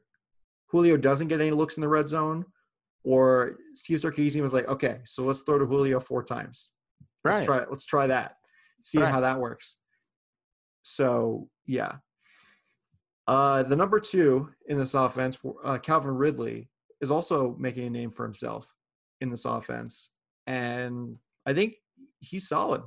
Julio doesn't get any looks in the red zone, or Steve Sarkisian was like, okay, so let's throw to Julio four times. Let's Right. try let's try that. See Right. how that works. So yeah. Uh, the number two in this offense, uh, Calvin Ridley, is also making a name for himself in this offense, and I think he's solid.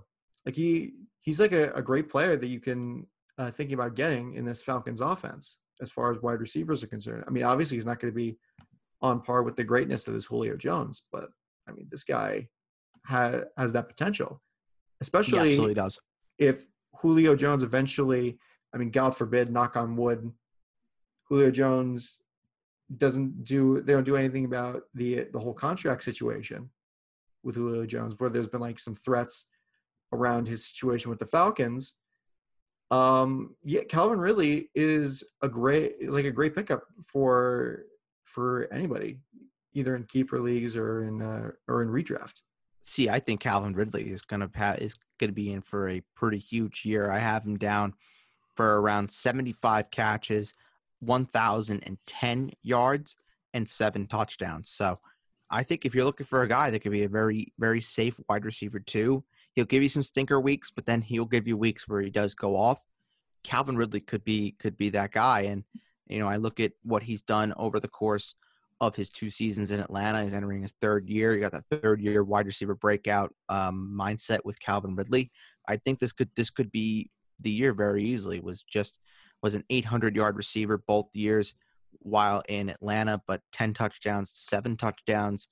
Like he he's like a, a great player that you can uh, thinking about getting in this Falcons offense as far as wide receivers are concerned. I mean, obviously he's not going to be on par with the greatness that is Julio Jones, but I mean, this guy ha- has that potential, Especially absolutely does. if Julio Jones eventually, I mean, God forbid, knock on wood, Julio Jones doesn't do they don't do anything about the the whole contract situation with Julio Jones, where there's been like some threats around his situation with the Falcons. Um, yeah, Calvin Ridley is a great like a great pickup for for anybody, either in keeper leagues or in uh, or in redraft. See, I think Calvin Ridley is gonna pa- is gonna be in for a pretty huge year. I have him down for around seventy five catches, one thousand and ten yards, and seven touchdowns. So I think if you're looking for a guy that could be a very, very safe wide receiver too, he'll give you some stinker weeks, but then he'll give you weeks where he does go off. Calvin Ridley could be could be that guy. And you know, I look at what he's done over the course of his two seasons in Atlanta. He's entering his third year. You got that third year wide receiver breakout um, mindset with Calvin Ridley. I think this could this could be the year very easily. Was just was an 800 yard receiver both years while in Atlanta, but 10 touchdowns, seven touchdowns.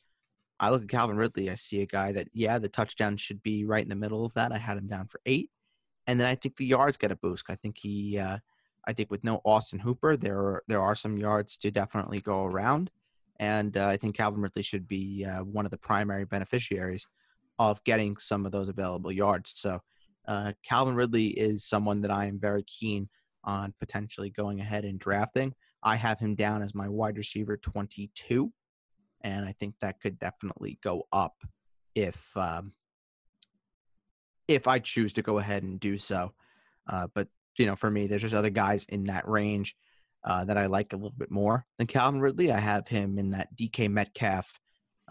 I look at Calvin Ridley. I see a guy that yeah, the touchdown should be right in the middle of that. I had him down for eight, and then I think the yards get a boost. I think he. Uh, I think with no Austin Hooper, there are, there are some yards to definitely go around and uh, I think Calvin Ridley should be uh, one of the primary beneficiaries of getting some of those available yards. So uh, Calvin Ridley is someone that I am very keen on potentially going ahead and drafting. I have him down as my wide receiver 22, and I think that could definitely go up if um, if I choose to go ahead and do so. Uh, but you know, for me, there's just other guys in that range uh, that I like a little bit more than Calvin Ridley. I have him in that DK Metcalf,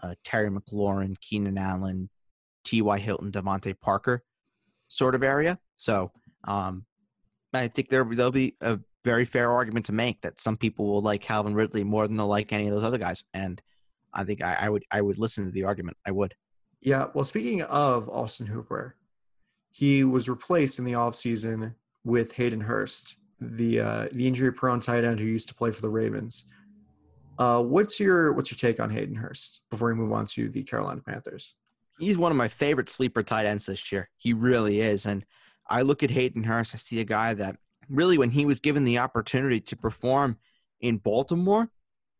uh, Terry McLaurin, Keenan Allen, T.Y. Hilton, DeVante Parker sort of area. So um, I think there there'll be a very fair argument to make that some people will like Calvin Ridley more than they'll like any of those other guys, and I think I, I would I would listen to the argument. I would. Yeah, well, speaking of Austin Hooper, he was replaced in the offseason with Hayden Hurst, the uh, the injury prone tight end who used to play for the Ravens. Uh, what's your what's your take on Hayden Hurst before we move on to the Carolina Panthers? He's one of my favorite sleeper tight ends this year. He really is. And I look at Hayden Hurst, I see a guy that really, when he was given the opportunity to perform in Baltimore,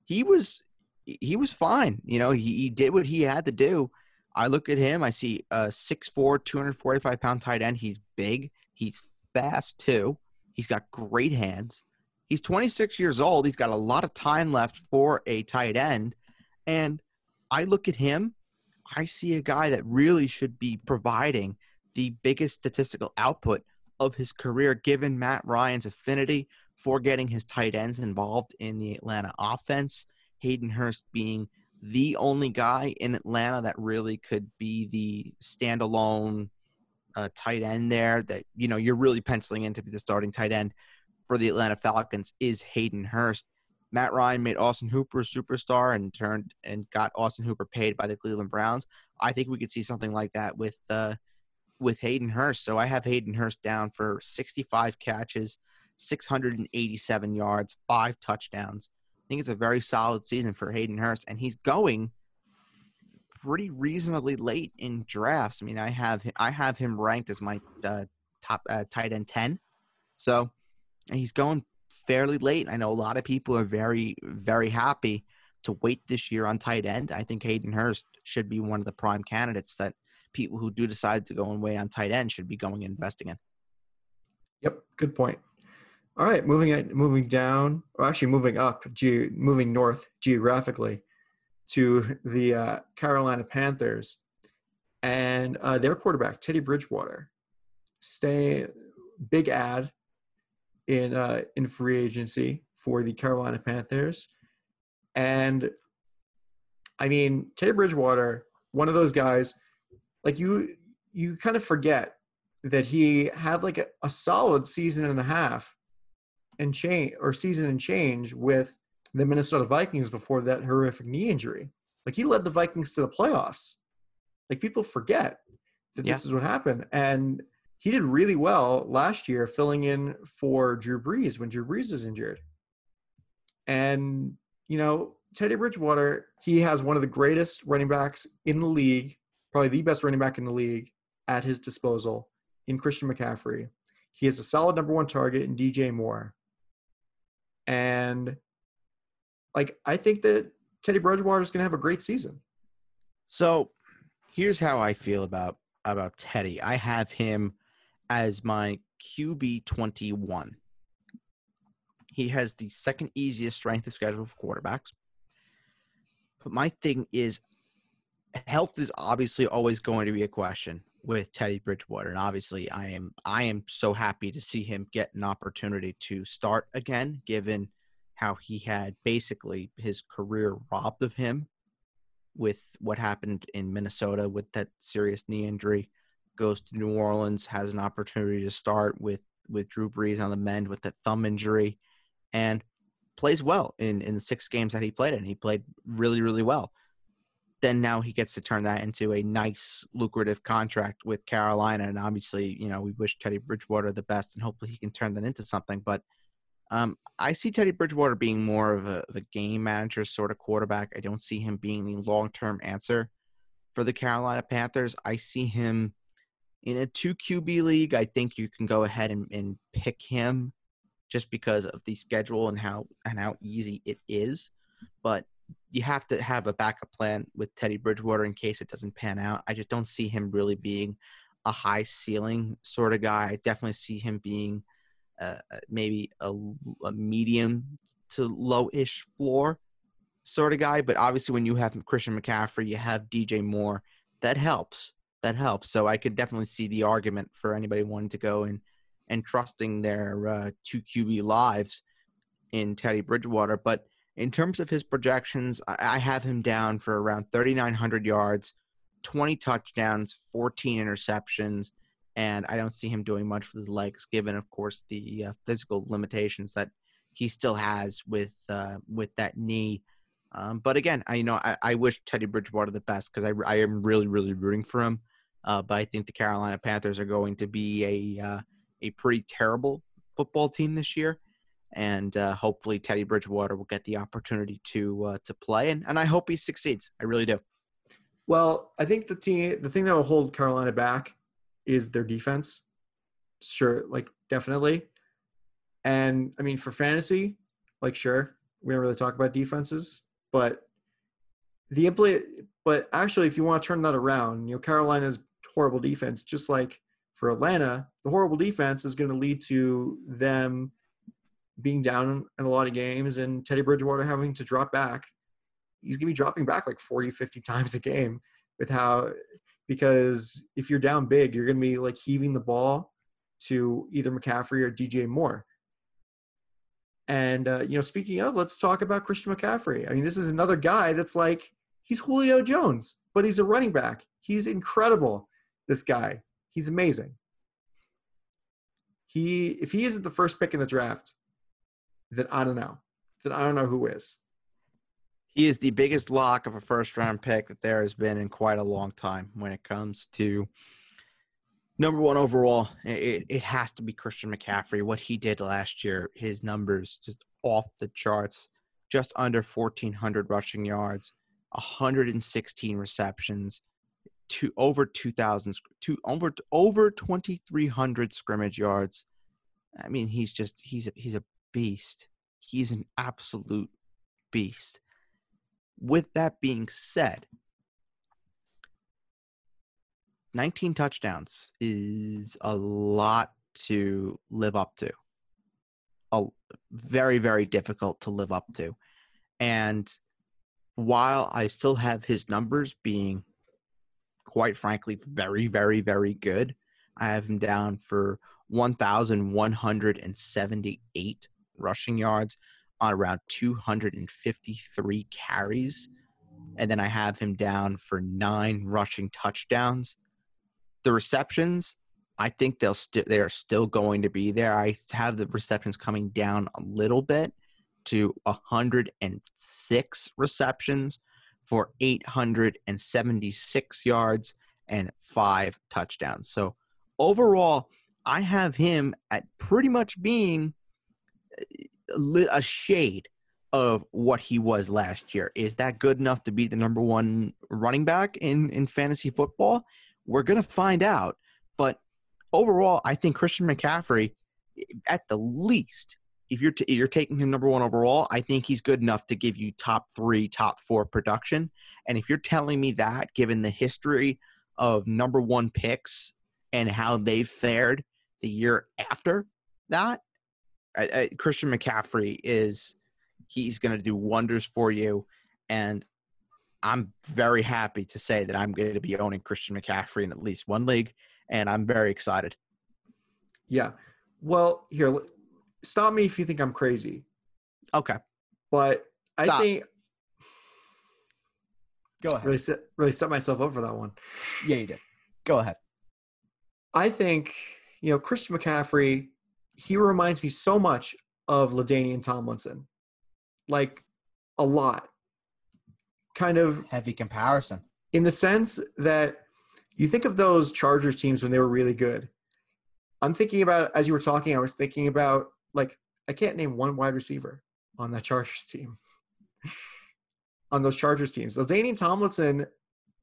he was he was fine. You know, he, he did what he had to do. I look at him, I see a 6'4, 245 pound tight end. He's big, he's fast too. He's got great hands. He's 26 years old. He's got a lot of time left for a tight end. And I look at him, I see a guy that really should be providing the biggest statistical output of his career, given Matt Ryan's affinity for getting his tight ends involved in the Atlanta offense. Hayden Hurst being the only guy in Atlanta that really could be the standalone uh, tight end there that you know you're really penciling in to be the starting tight end for the Atlanta Falcons is Hayden Hurst. Matt Ryan made Austin Hooper a superstar and turned and got Austin Hooper paid by the Cleveland Browns. I think we could see something like that with uh, with Hayden Hurst. So I have Hayden Hurst down for 65 catches, 687 yards, five touchdowns. I think it's a very solid season for Hayden Hurst, and he's going pretty reasonably late in drafts. I mean, I have I have him ranked as my uh, top uh, tight end 10. So he's going fairly late. I know a lot of people are very, very happy to wait this year on tight end. I think Hayden Hurst should be one of the prime candidates that people who do decide to go and wait on tight end should be going and investing in. Yep, good point. All right, moving moving down, or actually moving up, ge- moving north geographically to the uh, Carolina Panthers and uh, their quarterback Teddy Bridgewater. Stay big ad in uh, in free agency for the Carolina Panthers, and I mean Teddy Bridgewater, one of those guys, like you you kind of forget that he had like a, a solid season and a half and change or season and change with the Minnesota Vikings before that horrific knee injury. Like he led the Vikings to the playoffs. Like people forget that yeah. this is what happened. And he did really well last year filling in for Drew Brees when Drew Brees was injured. And, you know, Teddy Bridgewater, he has one of the greatest running backs in the league, probably the best running back in the league at his disposal in Christian McCaffrey. He has a solid number one target in DJ Moore. And like I think that Teddy Bridgewater is going to have a great season. So, here's how I feel about about Teddy. I have him as my QB 21. He has the second easiest strength of schedule for quarterbacks. But my thing is, health is obviously always going to be a question with Teddy Bridgewater, and obviously, I am I am so happy to see him get an opportunity to start again, given how he had basically his career robbed of him with what happened in Minnesota with that serious knee injury goes to New Orleans, has an opportunity to start with with Drew Brees on the mend with that thumb injury, and plays well in in the six games that he played in. He played really really well. Then now he gets to turn that into a nice lucrative contract with Carolina, and obviously you know we wish Teddy Bridgewater the best, and hopefully he can turn that into something. But um, I see Teddy Bridgewater being more of a, of a game manager sort of quarterback. I don't see him being the long term answer for the Carolina Panthers. I see him in a two QB league, I think you can go ahead and, and pick him just because of the schedule and how and how easy it is. But you have to have a backup plan with Teddy Bridgewater in case it doesn't pan out. I just don't see him really being a high ceiling sort of guy. I definitely see him being uh, maybe a, a medium to low ish floor sort of guy. But obviously, when you have Christian McCaffrey, you have DJ Moore, that helps that helps. So I could definitely see the argument for anybody wanting to go and and trusting their uh, two QB lives in Teddy Bridgewater. But in terms of his projections, I have him down for around 3,900 yards, 20 touchdowns, 14 interceptions, and I don't see him doing much with his legs, given, of course, the uh, physical limitations that he still has with uh, with that knee. Um, but again, I you know I, I, wish Teddy Bridgewater the best because I, I am really really rooting for him. Uh, but I think the Carolina Panthers are going to be a uh, a pretty terrible football team this year, and uh, hopefully Teddy Bridgewater will get the opportunity to uh, to play, and, and I hope he succeeds. I really do. Well, I think the team, the thing that will hold Carolina back is their defense. Sure, like definitely, and I mean for fantasy, like sure, we don't really talk about defenses, but the impl- but actually, if you want to turn that around, you know, Carolina's horrible defense, just like for Atlanta, the horrible defense is going to lead to them being down in a lot of games and Teddy Bridgewater having to drop back. He's going to be dropping back like 40, 50 times a game with how, because if you're down big, you're going to be like heaving the ball to either McCaffrey or DJ Moore. And, uh, you know, speaking of, let's talk about Christian McCaffrey. I mean, this is another guy that's like, he's Julio Jones, but he's a running back. He's incredible this guy. He's amazing. He if he isn't the first pick in the draft, then I don't know. Then I don't know who is. He is the biggest lock of a first round pick that there has been in quite a long time when it comes to number one overall. It, it has to be Christian McCaffrey. What he did last year, his numbers just off the charts, just under 1,400 rushing yards, 116 receptions, to over 2000 to over over 2300 scrimmage yards i mean he's just he's a, he's a beast he's an absolute beast with that being said 19 touchdowns is a lot to live up to. A very very difficult to live up to. And while I still have his numbers being quite frankly very very very good, I have him down for 1178 rushing yards on around 253 carries and then I have him down for 9 rushing touchdowns the receptions, I think they'll st- they are still going to be there. I have the receptions coming down a little bit to 106 receptions for 876 yards and five touchdowns. So overall, I have him at pretty much being a shade of what he was last year. Is that good enough to be the number one running back in, in fantasy football? We're going to find out. But overall, I think Christian McCaffrey, at the least, if you're t- you're taking him number one overall, I think he's good enough to give you top three, top four production. And if you're telling me that, given the history of number one picks and how they've fared the year after that, I, I, Christian McCaffrey is he's going to do wonders for you. And I'm very happy to say that I'm going to be owning Christian McCaffrey in at least one league, and I'm very excited. Yeah. Well, here, stop me if you think I'm crazy. Okay. But stop. I think. Go ahead. Really set, really set myself up for that one. Yeah, you did. Go ahead. I think, you know, Christian McCaffrey, he reminds me so much of LaDainian Tomlinson. Like, a lot kind of heavy comparison in the sense that you think of those Chargers teams when they were really good. I'm thinking about as you were talking, I was thinking about like I can't name one wide receiver on that Chargers team. [LAUGHS] on those Chargers teams, LaDainian Tomlinson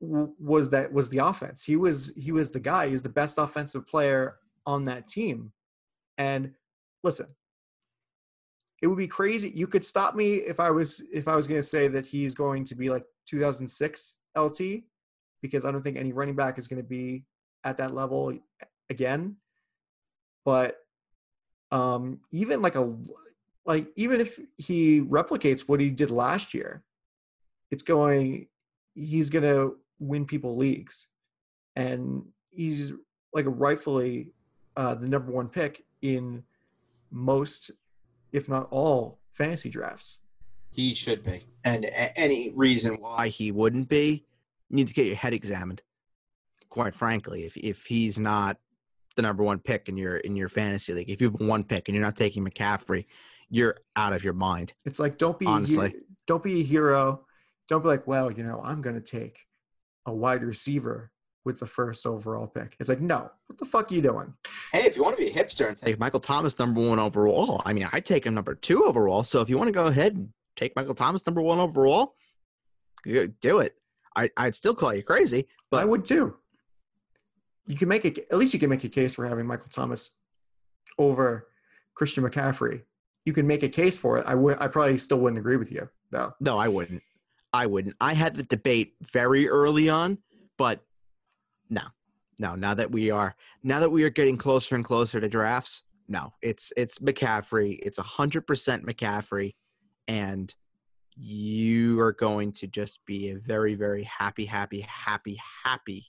was that was the offense. He was he was the guy. He was the best offensive player on that team. And listen, it would be crazy. You could stop me if I was if I was going to say that he's going to be like 2006 LT because I don't think any running back is going to be at that level again. But um even like a like even if he replicates what he did last year, it's going he's going to win people leagues. And he's like rightfully uh, the number one pick in most if not all, fantasy drafts. He should be. And any reason why he wouldn't be, you need to get your head examined. Quite frankly, if if he's not the number one pick in your in your fantasy league, if you have one pick and you're not taking McCaffrey, you're out of your mind. It's like don't be honestly, don't be a hero. Don't be like, well, you know, I'm going to take a wide receiver with the first overall pick. It's like, no, what the fuck are you doing? Hey, if you want to be a hipster and take Michael Thomas number one overall, I mean, I take him number two overall. So if you want to go ahead and take Michael Thomas number one overall, do it. I, I'd still call you crazy, but I would too. You can make it. At least you can make a case for having Michael Thomas over Christian McCaffrey. You can make a case for it. I would. I probably still wouldn't agree with you, though. No, I wouldn't. I wouldn't. I had the debate very early on, but no, no. Now that we are now that we are getting closer and closer to drafts, no, it's it's McCaffrey. It's a hundred percent McCaffrey, and you are going to just be a very very happy happy happy happy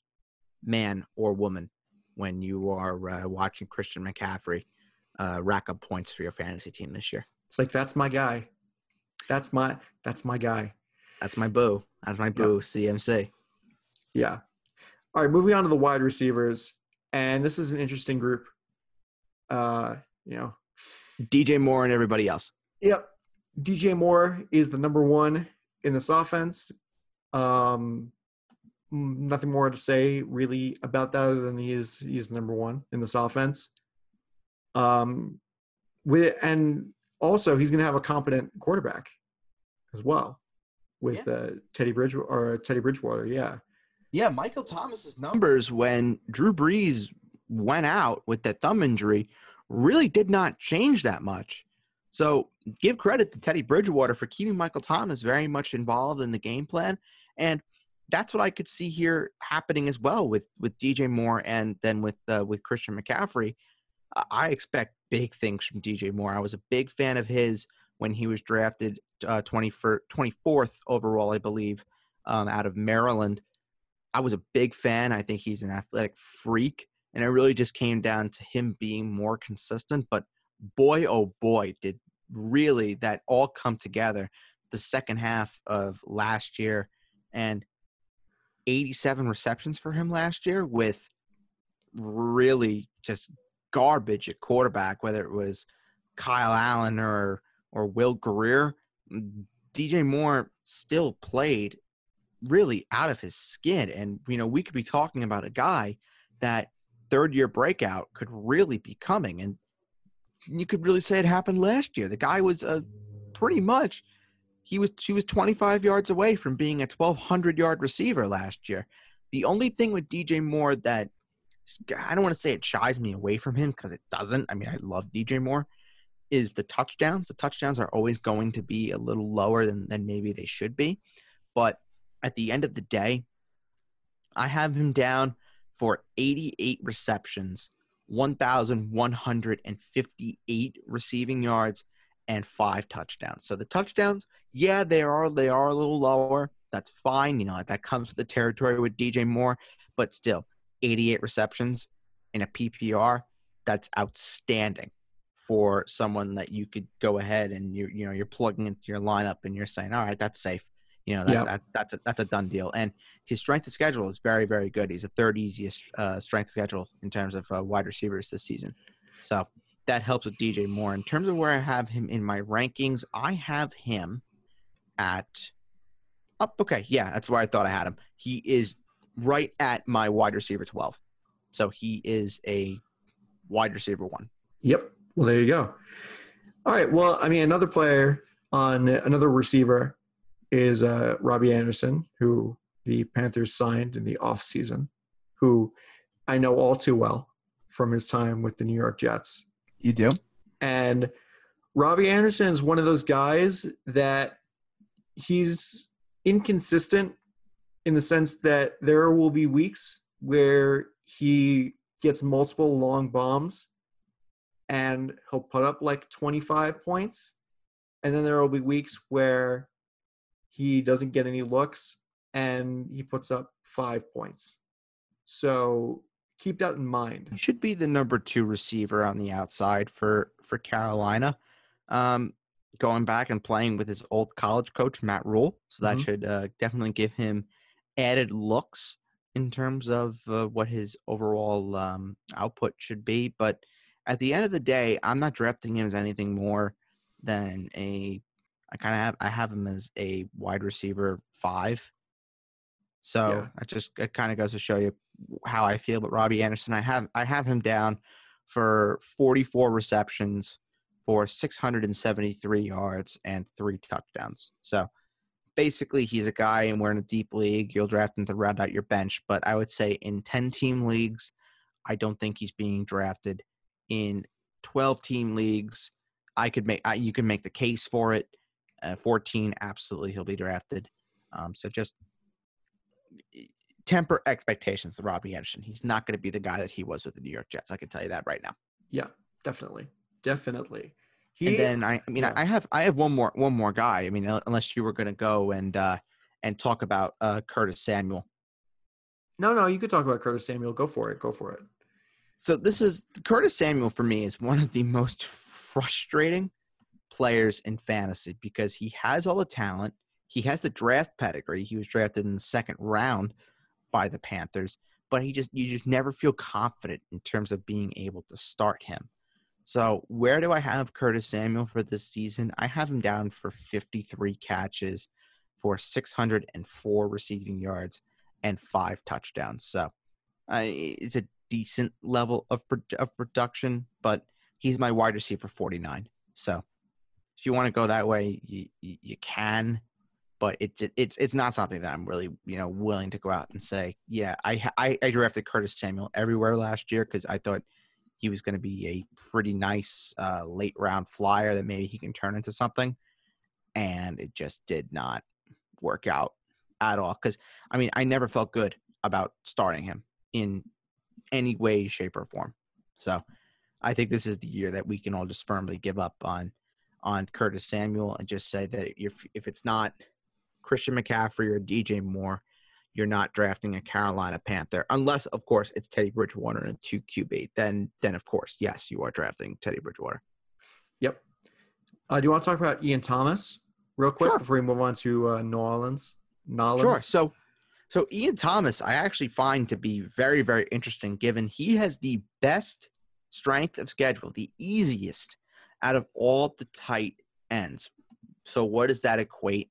man or woman when you are uh, watching Christian McCaffrey uh, rack up points for your fantasy team this year. It's like that's my guy. That's my that's my guy. That's my boo. That's my boo. Yep. CMC. Yeah. All right, moving on to the wide receivers, and this is an interesting group. Uh, you know, DJ Moore and everybody else. Yep, DJ Moore is the number one in this offense. Um, nothing more to say really about that other than he is he's the number one in this offense. Um, with and also he's going to have a competent quarterback as well with yeah. uh, Teddy Bridge or Teddy Bridgewater. Yeah, yeah, Michael Thomas's numbers when Drew Brees went out with that thumb injury really did not change that much. So give credit to Teddy Bridgewater for keeping Michael Thomas very much involved in the game plan. And that's what I could see here happening as well with with DJ Moore and then with uh, with Christian McCaffrey. I expect big things from DJ Moore. I was a big fan of his when he was drafted uh, 24th overall, I believe, um, out of Maryland. I was a big fan. I think he's an athletic freak. And it really just came down to him being more consistent. But boy, oh boy, did really that all come together the second half of last year. And 87 receptions for him last year with really just garbage at quarterback, whether it was Kyle Allen or or Will Grier. Mm, DJ Moore still played really out of his skin. And, you know, we could be talking about a guy that third year breakout could really be coming. And you could really say it happened last year. The guy was a pretty much he was he was 25 yards away from being a 1200 yard receiver last year. The only thing with DJ Moore that I don't want to say it shies me away from him because it doesn't. I mean, I love DJ Moore. Is the touchdowns? The touchdowns are always going to be a little lower than, than maybe they should be. But at the end of the day, I have him down for 88 receptions, 1,158 receiving yards, and five touchdowns. So the touchdowns, yeah, they are they are a little lower. That's fine. You know, that comes with the territory with DJ Moore, but still, 88 receptions in a PPR, that's outstanding for someone that you could go ahead and you you know you're plugging into your lineup and you're saying, all right, that's safe. You know, that, yep. that, that's a, that's a done deal. And his strength of schedule is very, very good. He's a third easiest uh, strength schedule in terms of uh, wide receivers this season. So that helps with DJ Moore. In terms of where I have him in my rankings, I have him at up. Oh, okay, yeah, that's where I thought I had him. He is right at my wide receiver 12. So he is a wide receiver one. Yep. Well, there you go. All right. Well, I mean, another player on another receiver is uh, Robbie Anderson, who the Panthers signed in the offseason, who I know all too well from his time with the New York Jets. You do? And Robbie Anderson is one of those guys that he's inconsistent in the sense that there will be weeks where he gets multiple long bombs and he'll put up like 25 points. And then there will be weeks where he doesn't get any looks and he puts up five points. So keep that in mind. He should be the number two receiver on the outside for for Carolina. Um, going back and playing with his old college coach Matt Rhule, so that mm-hmm. should uh, definitely give him added looks in terms of uh, what his overall um, output should be. But at the end of the day, I'm not drafting him as anything more than a I kind of have I have him as a wide receiver five. So yeah. it just it kind of goes to show you how I feel But Robbie Anderson. I have I have him down for 44 receptions for 673 yards and three touchdowns. So basically he's a guy and we're in a deep league. You'll draft him to round out your bench, but I would say in 10 team leagues, I don't think he's being drafted. In 12 team leagues, I could make I, you can make the case for it. Uh, 14, absolutely, he'll be drafted. Um, so just temper expectations with Robbie Anderson. He's not going to be the guy that he was with the New York Jets. I can tell you that right now. Yeah, definitely, definitely. He, and then I, I mean, yeah. I have I have one more one more guy. I mean, unless you were going to go and uh, and talk about uh, Curtis Samuel. No, no, you could talk about Curtis Samuel. Go for it. Go for it. So this is Curtis Samuel for me is one of the most frustrating players in fantasy because he has all the talent. He has the draft pedigree. He was drafted in the second round by the Panthers, but he just you just never feel confident in terms of being able to start him. So where do I have Curtis Samuel for this season? I have him down for 53 catches for 604 receiving yards and five touchdowns. So uh, it's a decent level of of production, but he's my wide receiver 49. So if you want to go that way, you, you, can, but it's it's it's not something that I'm really you know willing to go out and say, yeah, I I, I drafted Curtis Samuel everywhere last year because I thought he was going to be a pretty nice uh, late round flyer that maybe he can turn into something, and it just did not work out at all. Because I mean, I never felt good about starting him in any way, shape, or form. So I think this is the year that we can all just firmly give up on on Curtis Samuel and just say that if if it's not Christian McCaffrey or DJ Moore, you're not drafting a Carolina Panther unless, of course, it's Teddy Bridgewater and two QB. Then, then of course, yes, you are drafting Teddy Bridgewater. Yep. Uh, do you want to talk about Ian Thomas real quick sure. before we move on to uh, New Orleans? Nolans? Sure. So, so Ian Thomas, I actually find to be very, very interesting, given he has the best strength of schedule, the easiest out of all the tight ends. So, what does that equate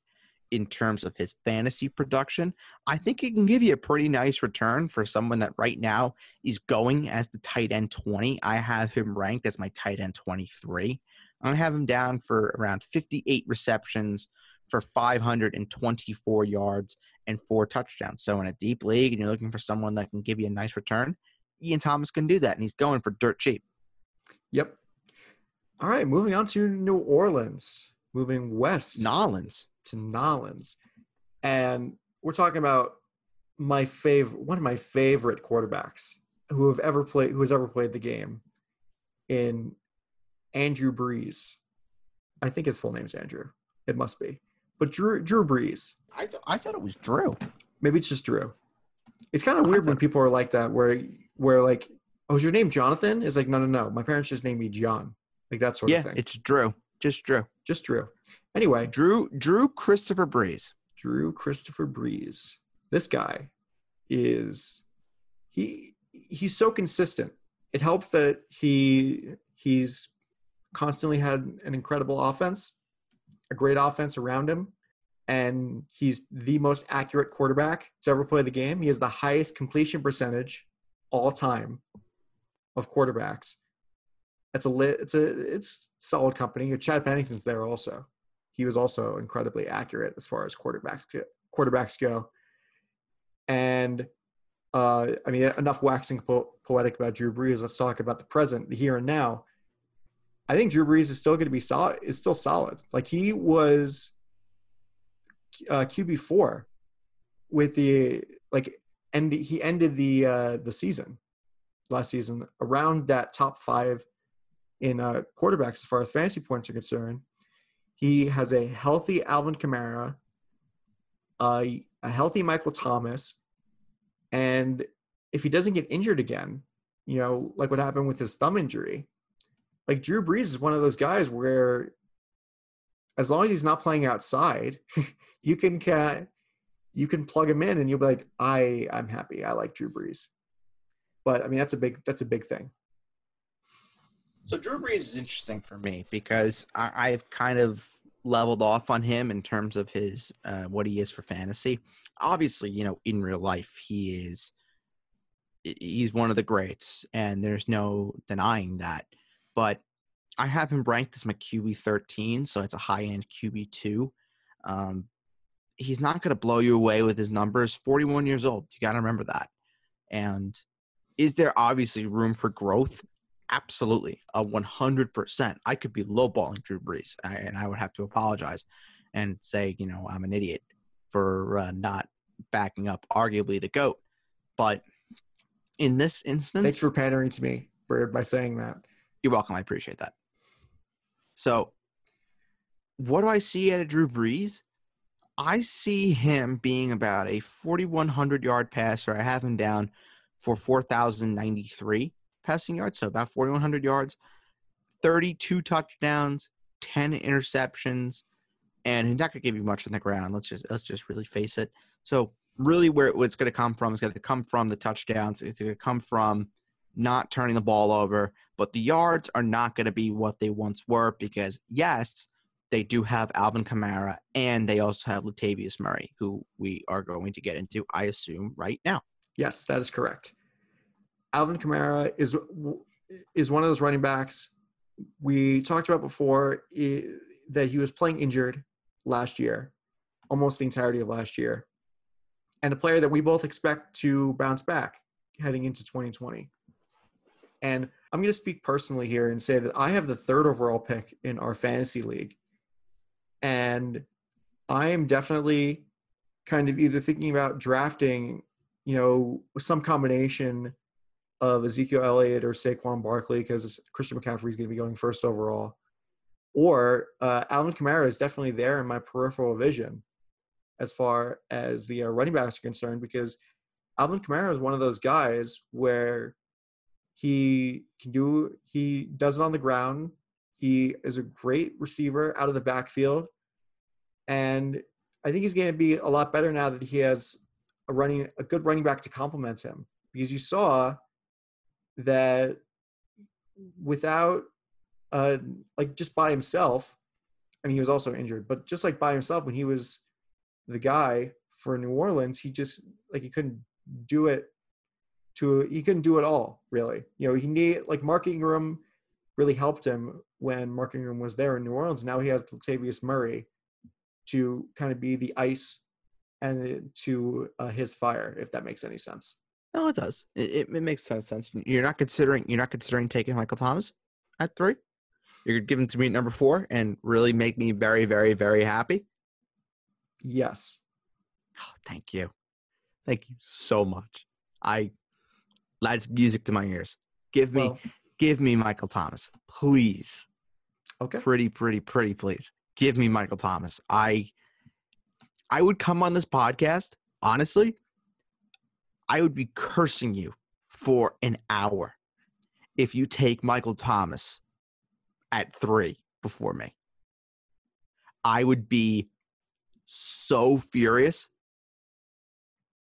in terms of his fantasy production? I think it can give you a pretty nice return for someone that right now is going as the tight end 20. I have him ranked as my tight end 23. I have him down for around 58 receptions for 524 yards and four touchdowns. So, in a deep league and you're looking for someone that can give you a nice return, Ian Thomas can do that, and he's going for dirt cheap. Yep. All right, moving on to New Orleans, moving west. Nolans. To Nolans. And we're talking about my favorite, one of my favorite quarterbacks who have ever played, who has ever played the game in Andrew Brees. I think his full name is Andrew. It must be. But Drew Drew Brees. I, th- I thought it was Drew. Maybe it's just Drew. It's kind of weird when people are like that, where where like, oh, is your name Jonathan? Is like, no, no, no. My parents just named me John. Like that sort yeah, of thing. it's Drew. Just Drew. Just Drew. Anyway, Drew Drew Christopher Brees. Drew Christopher Brees. This guy is he he's so consistent. It helps that he he's constantly had an incredible offense, a great offense around him, and he's the most accurate quarterback to ever play the game. He has the highest completion percentage all time of quarterbacks. It's a lit, it's a it's solid company. Chad Pennington's there also. He was also incredibly accurate as far as quarterbacks quarterbacks go. And uh, I mean, enough waxing po- poetic about Drew Brees. Let's talk about the present, the here and now. I think Drew Brees is still going to be solid. Is still solid. Like he was uh, QB four with the like and he ended the uh, the season last season around that top five in uh, quarterbacks as far as fantasy points are concerned. He has a healthy Alvin Kamara, uh, a healthy Michael Thomas, and if he doesn't get injured again, you know, like what happened with his thumb injury, like Drew Brees is one of those guys where, as long as he's not playing outside, [LAUGHS] you can you can plug him in and you'll be like, I I'm happy. I like Drew Brees. But I mean that's a big that's a big thing. So Drew Brees is interesting for me because I, I've kind of leveled off on him in terms of his uh, what he is for fantasy. Obviously, you know, in real life, he is he's one of the greats, and there's no denying that. But I have him ranked as my QB 13, so it's a high end QB two. Um, he's not going to blow you away with his numbers. 41 years old. You got to remember that. And is there obviously room for growth? Absolutely, a 100%. I could be lowballing Drew Brees, and I would have to apologize and say, you know, I'm an idiot for uh, not backing up arguably the GOAT. But in this instance. Thanks for pandering to me by saying that. You're welcome. I appreciate that. So, what do I see out of Drew Brees? I see him being about a 4,100 yard passer. I have him down for 4,093 passing yards, so about 4,100 yards, 32 touchdowns, 10 interceptions, and he's not going to give you much on the ground. Let's just let's just really face it. So really, where it's going to come from is going to come from the touchdowns. It's going to come from not turning the ball over, but the yards are not going to be what they once were because yes, they do have Alvin Kamara, and they also have Latavius Murray, who we are going to get into, I assume, right now. Yes, that is correct. Alvin Kamara is is one of those running backs we talked about before that he was playing injured last year, almost the entirety of last year, and a player that we both expect to bounce back heading into 2020. And I'm going to speak personally here and say that I have the third overall pick in our fantasy league and I am definitely kind of either thinking about drafting, you know, some combination of Ezekiel Elliott or Saquon Barkley because Christian McCaffrey is going to be going first overall, or uh, Alvin Kamara is definitely there in my peripheral vision as far as the uh, running backs are concerned because Alvin Kamara is one of those guys where he can do he does it on the ground. He is a great receiver out of the backfield, and I think he's going to be a lot better now that he has a running a good running back to complement him because you saw that without uh like just by himself I mean he was also injured but just like by himself when he was the guy for New Orleans he just like he couldn't do it to he couldn't do it all really. You know he need like Mark Ingram really helped him when Mark Ingram was there in New Orleans. Now he has Latavius Murray to kind of be the ice and to uh, his fire if that makes any sense No, it does. It, it, it makes ton of sense. You're not considering you're not considering taking Michael Thomas at three. You're giving to me at number four and really make me very, very, very happy. yes Oh, thank you. Thank you so much. I that's music to my ears. Give me well give me Michael Thomas. Please. okay Pretty, pretty, pretty please. Give me Michael Thomas. I I would come on this podcast, honestly, I would be cursing you for an hour if you take Michael Thomas at three before me. I would be so furious.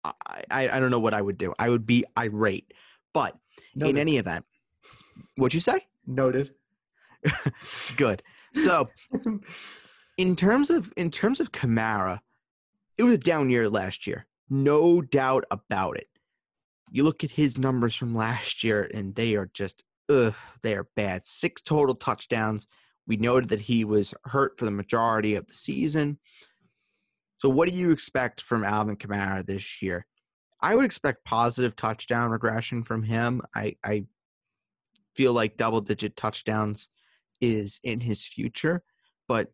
I, I, I don't know what I would do. I would be irate. But in any event, what'd you say? noted [LAUGHS] Good. So [LAUGHS] in terms of in terms of Kamara, it was a down year last year. No doubt about it. You look at his numbers from last year and they are just ugh, they are bad. Six total touchdowns. We noted that he was hurt for the majority of the season. So what do you expect from Alvin Kamara this year? I would expect positive touchdown regression from him. I, I feel like double digit touchdowns is in his future, but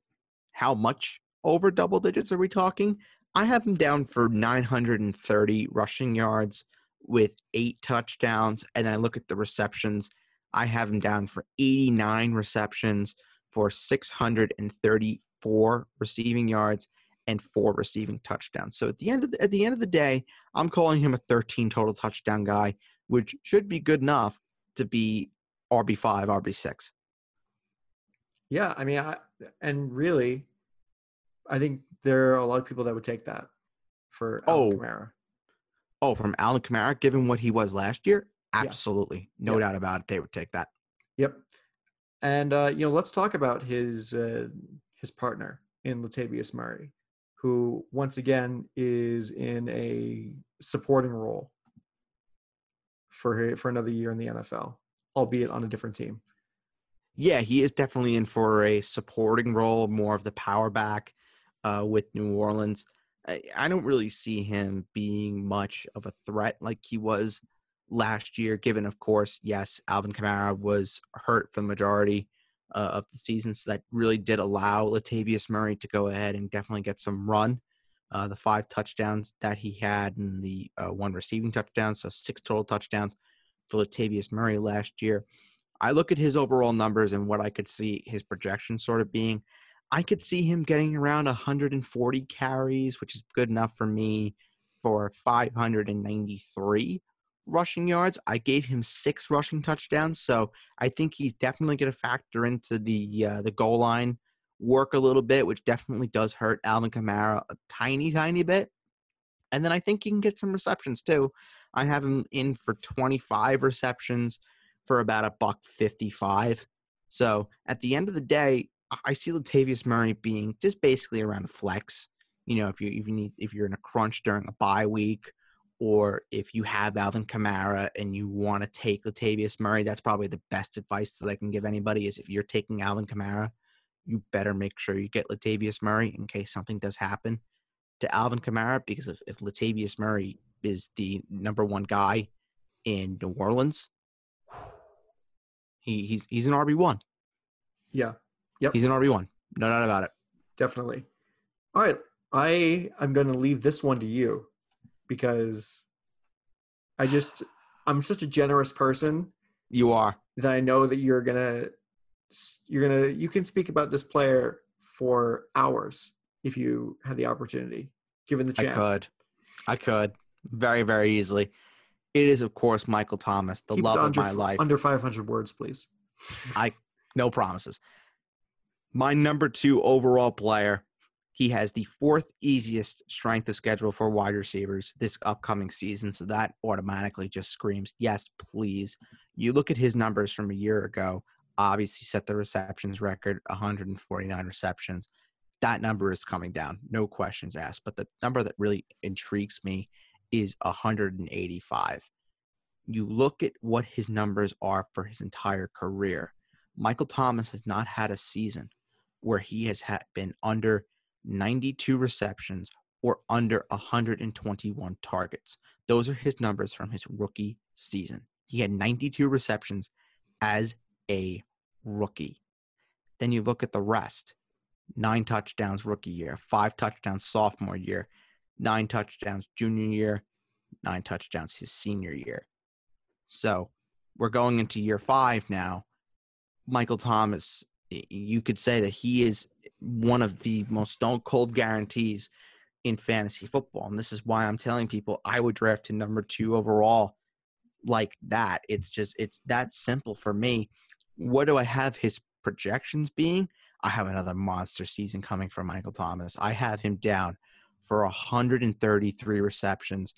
how much over double digits are we talking? I have him down for 930 rushing yards with eight touchdowns. And then I look at the receptions. I have him down for 89 receptions for 634 receiving yards and four receiving touchdowns. So at the end of the, at the end of the day, I'm calling him a 13 total touchdown guy, which should be good enough to be RB5, RB6. Yeah, I mean, I, and really, I think there are a lot of people that would take that for Oh. Kamara. Oh, from Alan Kamara, given what he was last year, Yeah. absolutely, no Yeah. doubt about it, they would take that. Yep. And uh, you know, let's talk about his uh, his partner in Latavius Murray, who once again is in a supporting role for for another year in the NFL, albeit on a different team. Yeah, he is definitely in for a supporting role, more of the power back uh, with New Orleans. I, I don't really see him being much of a threat like he was last year, given, of course, yes, Alvin Kamara was hurt for the majority uh, of the season. So that really did allow Latavius Murray to go ahead and definitely get some run. Uh, the five touchdowns that he had and the uh, one receiving touchdown, so six total touchdowns for Latavius Murray last year. I look at his overall numbers and what I could see his projection sort of being. I could see him getting around 140 carries, which is good enough for me for 593 rushing yards. I gave him six rushing touchdowns, so I think he's definitely going to factor into the uh, the goal line work a little bit, which definitely does hurt Alvin Kamara a tiny, tiny bit. And then I think he can get some receptions too. I have him in for 25 receptions for about a buck 55. So at the end of the day, I- see Latavius Murray being just basically around flex. You know, if you you need if you're in a crunch during a bye week, or if you have Alvin Kamara and you want to take Latavius Murray, that's probably the best advice that I can give anybody. Is if you're taking Alvin Kamara, you better make sure you get Latavius Murray in case something does happen to Alvin Kamara. Because if, if Latavius Murray is the number one guy in New Orleans, he, he's he's an RB one. Yeah, He's an RB one. No doubt about it. definitely. All right, I I'm going to leave this one to you because I just I'm such a generous person You are. that I know that you're gonna you're gonna you can speak about this player for hours if you had the opportunity, given the chance. I could. I could. Very, very easily. It is, of course, Michael Thomas, the Keep love of my life. Under 500 words, please. I no promises. My number two overall player. He has the fourth easiest strength of schedule for wide receivers this upcoming season. So that automatically just screams, yes, please. You look at his numbers from a year ago, obviously set the receptions record 149 receptions. That number is coming down, no questions asked. But the number that really intrigues me is 185. You look at what his numbers are for his entire career. Michael Thomas has not had a season where he has had been under 92 receptions or under 121 targets. Those are his numbers from his rookie season. He had 92 receptions as a rookie. Then you look at the rest nine touchdowns rookie year, five touchdowns sophomore year, nine touchdowns junior year, nine touchdowns his senior year. So we're going into year five now. Michael Thomas, you could say that he is one of the most stone cold guarantees in fantasy football. And this is why I'm telling people I would draft him number two overall like that. It's just, it's that simple for me. What do I have his projections being? I have another monster season coming from Michael Thomas. I have him down for 133 receptions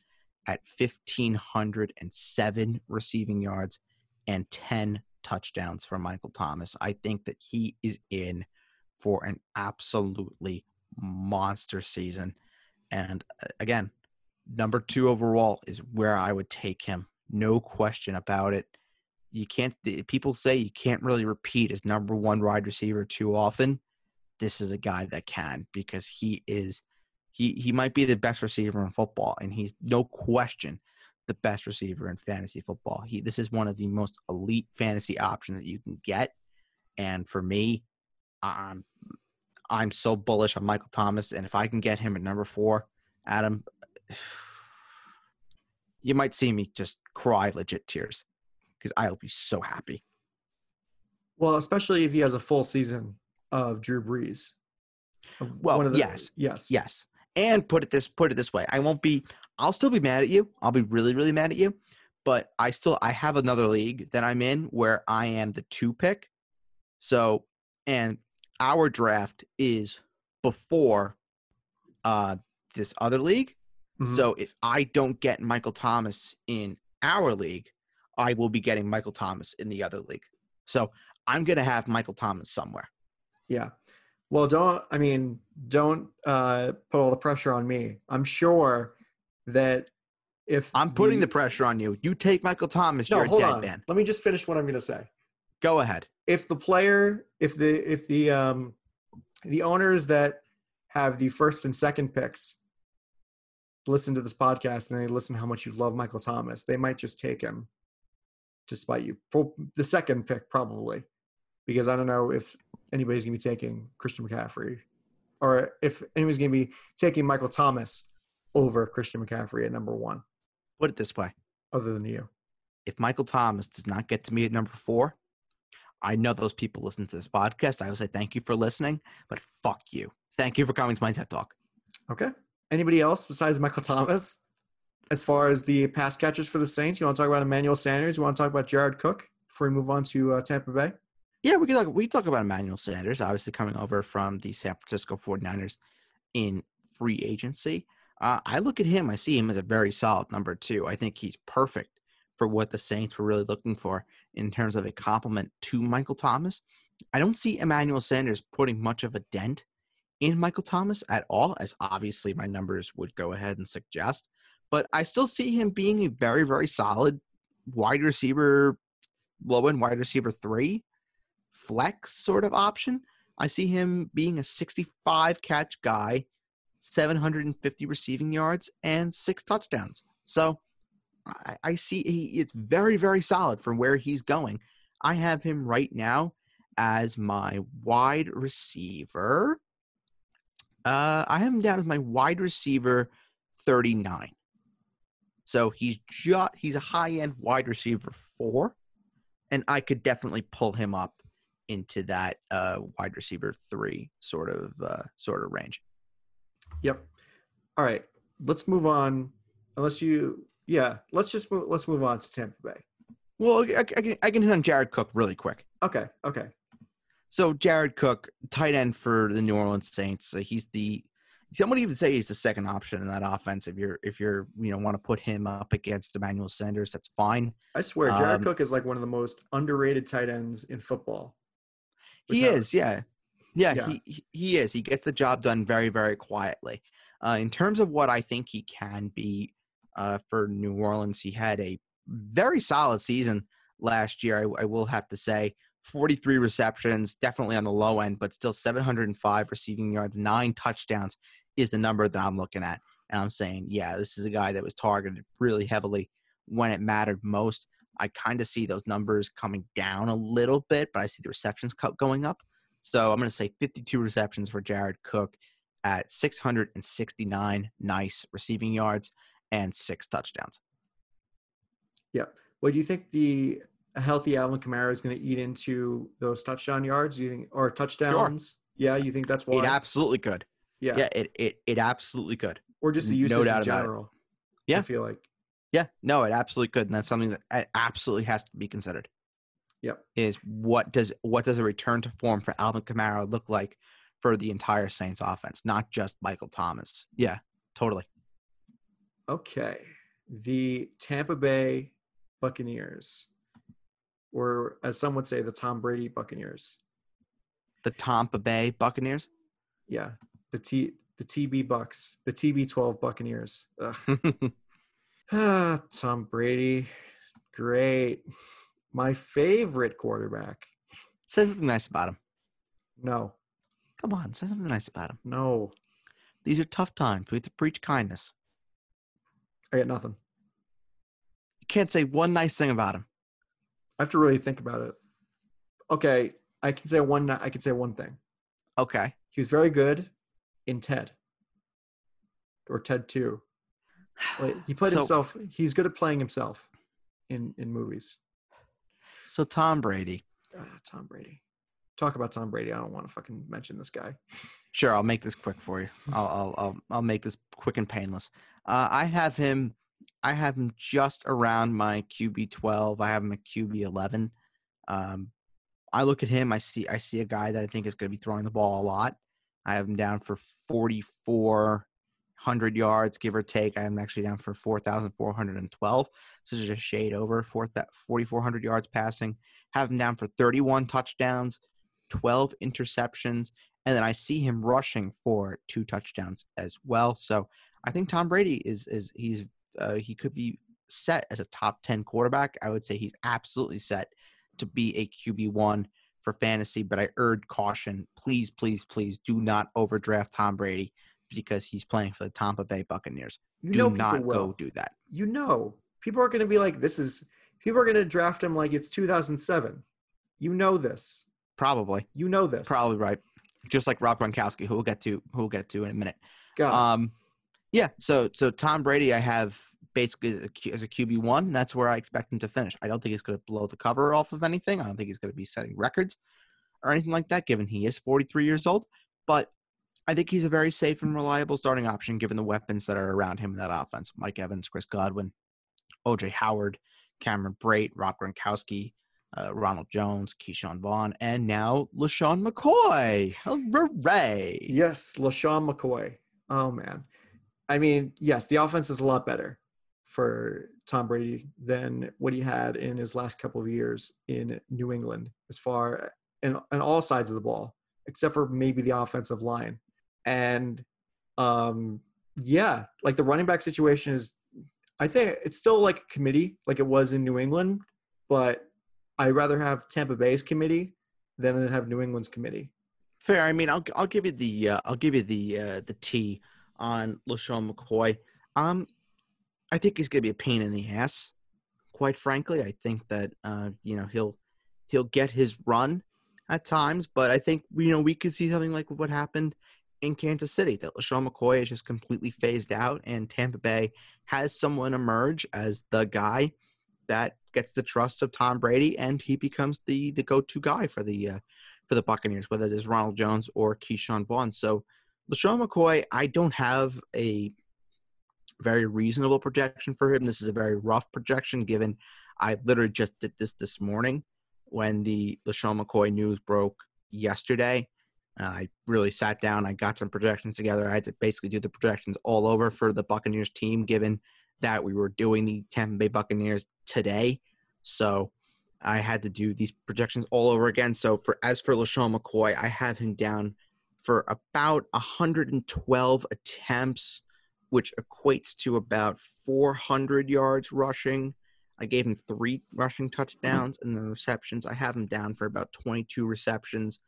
at 1,507 receiving yards and 10 touchdowns for Michael Thomas. I think that he is in for an absolutely monster season. And uh, again, number two overall is where I would take him. No question about it. You can't, people say you can't really repeat as number one wide receiver too often. This is a guy that can because he is, he, he might be the best receiver in football, and he's no question the best receiver in fantasy football. He this is one of the most elite fantasy options that you can get. And for me, I'm I'm so bullish on Michael Thomas, and if I can get him at number four, Adam, [SIGHS] you might see me just cry legit tears because I'll be so happy. Well, especially if he has a full season of Drew Brees. Of Well, one of the- yes. yes, Yes. And put it this put it this way. I won't be I'll still be mad at you. I'll be really, really mad at you. But I still I have another league that I'm in where I am the two pick. So and our draft is before uh this other league. Mhm. So if I don't get Michael Thomas in our league, I will be getting Michael Thomas in the other league. So I'm gonna have Michael Thomas somewhere. Yeah. Well, don't I mean, don't uh, put all the pressure on me. I'm sure that if I'm putting the pressure on you. You take Michael Thomas, no, you're a hold dead on. man. Let me just finish what I'm going to say. Go ahead. If the player, if the if the um the owners that have the first and second picks listen to this podcast and they listen how much you love Michael Thomas, they might just take him to spite you. For the second pick, probably, because I don't know if anybody's going to be taking Christian McCaffrey or if anybody's going to be taking Michael Thomas over Christian McCaffrey at number one, Put it this way. other than you. If Michael Thomas does not get to me at number four, I know those people listen to this podcast. I will say thank you for listening, but fuck you. Thank you for coming to my TED Talk. Okay. Anybody else besides Michael Thomas? As far as the pass catchers for the Saints, you want to talk about Emmanuel Sanders? You want to talk about Jared Cook before we move on to uh, Tampa Bay? Yeah, we can talk we talk about Emmanuel Sanders, obviously coming over from the San Francisco 49ers in free agency. Uh, I look at him, I see him as a very solid number two. I think he's perfect for what the Saints were really looking for in terms of a complement to Michael Thomas. I don't see Emmanuel Sanders putting much of a dent in Michael Thomas at all, as obviously my numbers would go ahead and suggest. But I still see him being a very, very solid wide receiver, low end wide receiver three, flex sort of option. I see him being a 65 catch guy, 750 receiving yards, and six touchdowns. So I, I see he, it's very, very solid from where he's going. I have him right now as my wide receiver Uh, I have him down as my wide receiver 39. So he's just he's a high end wide receiver four, and I could definitely pull him up into that uh, wide receiver three sort of uh, sort of range. Yep. All right. Let's move on. Unless you, yeah, let's just move. Let's move on to Tampa Bay. Well, I, I can I can hit on Jared Cook really quick. Okay. Okay. So Jared Cook, tight end for the New Orleans Saints. He's the someone even say he's the second option in that offense. If you're if you're you know want to put him up against Emmanuel Sanders, that's fine. I swear, Jared Um, Cook is like one of the most underrated tight ends in football. He is, yeah. Yeah, Yeah. He, he is. He gets the job done very very quietly. Uh, in terms of what I think he can be uh, for New Orleans, he had a very solid season last year. I, I will have to say, 43 receptions, definitely on the low end, but still 705 receiving yards, nine touchdowns is the number that I'm looking at. And I'm saying, yeah, this is a guy that was targeted really heavily when it mattered most. I kind of see those numbers coming down a little bit, but I see the receptions cut going up. So I'm going to say 52 receptions for Jared Cook at 669 nice receiving yards and six touchdowns. Yep. What well, do you think the healthy Alvin Kamara is going to eat into those touchdown yards? Do you think or touchdowns? Yeah, you think that's why? It absolutely could. yeah. Yeah, it, it, it absolutely could. or just the no usage doubt in general. Yeah. I feel like Yeah, no, it absolutely could, and that's something that absolutely has to be considered. Yep. Is what does what does a return to form for Alvin Kamara look like for the entire Saints offense, not just Michael Thomas? Yeah, totally. okay. The Tampa Bay Buccaneers, or as some would say, the Tom Brady Buccaneers. The Tampa Bay Buccaneers. Yeah, the T the TB Bucks, the TB12 Buccaneers. Ah, [LAUGHS] [SIGHS] Tom Brady, great. My favorite quarterback. say something nice about him. No, Come on, say something nice about him. no, These are tough times. We have to preach kindness. I got nothing. You can't say one nice thing about him. I have to really think about it. Okay, I can say one. I can say one thing. Okay. He was very good in Ted or Ted Two. Like, he played So- himself. He's good at playing himself in in movies. So Tom Brady. Ah, Tom Brady. Talk about Tom Brady. I don't want to fucking mention this guy. Sure, I'll make this quick for you. [LAUGHS] I'll I'll I'll, I'll make this quick and painless. Uh, I have him. I have him just around my QB twelve. I have him at QB eleven. Um, I look at him. I see I see a guy that I think is going to be throwing the ball a lot. I have him down for forty four hundred yards, give or take. I am actually down for four thousand four hundred and twelve. So just a shade over four that forty four hundred yards passing. Have him down for thirty one touchdowns, twelve interceptions, and then I see him rushing for two touchdowns as well. So I think Tom Brady is is he's uh, he could be set as a top ten quarterback. I would say he's absolutely set to be a QB one for fantasy. But I urge caution: please, please, please, do not overdraft Tom Brady because he's playing for the Tampa Bay Buccaneers. You Do know not will. go do that. You know, people are going to be like, "This is." People are going to draft him like it's 2007. You know this. Probably, You know this. probably right. Just like Rob Gronkowski, who we'll get to, who we'll get to in a minute. Um, yeah. So so Tom Brady, I have basically as a, Q- as a QB one. That's where I expect him to finish. I don't think he's going to blow the cover off of anything. I don't think he's going to be setting records or anything like that. Given he is 43 years old, but I think he's a very safe and reliable starting option given the weapons that are around him in that offense. Mike Evans, Chris Godwin, OJ Howard, Cameron Brate, Rob Gronkowski. Uh, Ronald Jones, Ke'Shawn Vaughn, and now LeSean McCoy. Hooray! yes, LeSean McCoy. Oh man. I mean, yes, the offense is a lot better for Tom Brady than what he had in his last couple of years in New England, as far and on all sides of the ball, except for maybe the offensive line. And um, yeah, like the running back situation is, I think it's still like a committee, like it was in New England, but I'd rather have Tampa Bay's committee than have New England's committee. Fair. I mean, I'll I'll give you the uh, I'll give you the uh, the T on LeSean McCoy. Um, I think he's gonna be a pain in the ass. Quite frankly, I think that uh, you know he'll he'll get his run at times, but I think you know we could see something like what happened in Kansas City that LeSean McCoy is just completely phased out, and Tampa Bay has someone emerge as the guy that gets the trust of Tom Brady, and he becomes the the go to guy for the uh, for the Buccaneers, whether it is Ronald Jones or Ke'Shawn Vaughn. So LeSean McCoy, I don't have a very reasonable projection for him. This is a very rough projection given I literally just did this this morning when the LaShawn McCoy news broke yesterday. Uh, I really sat down. I got some projections together. I had to basically do the projections all over for the Buccaneers team, given that we were doing the Tampa Bay Buccaneers today. So I had to do these projections all over again. So for as for LeSean McCoy, I have him down for about 112 attempts, which equates to about 400 yards rushing. I gave him three rushing touchdowns and the receptions. I have him down for about 22 receptions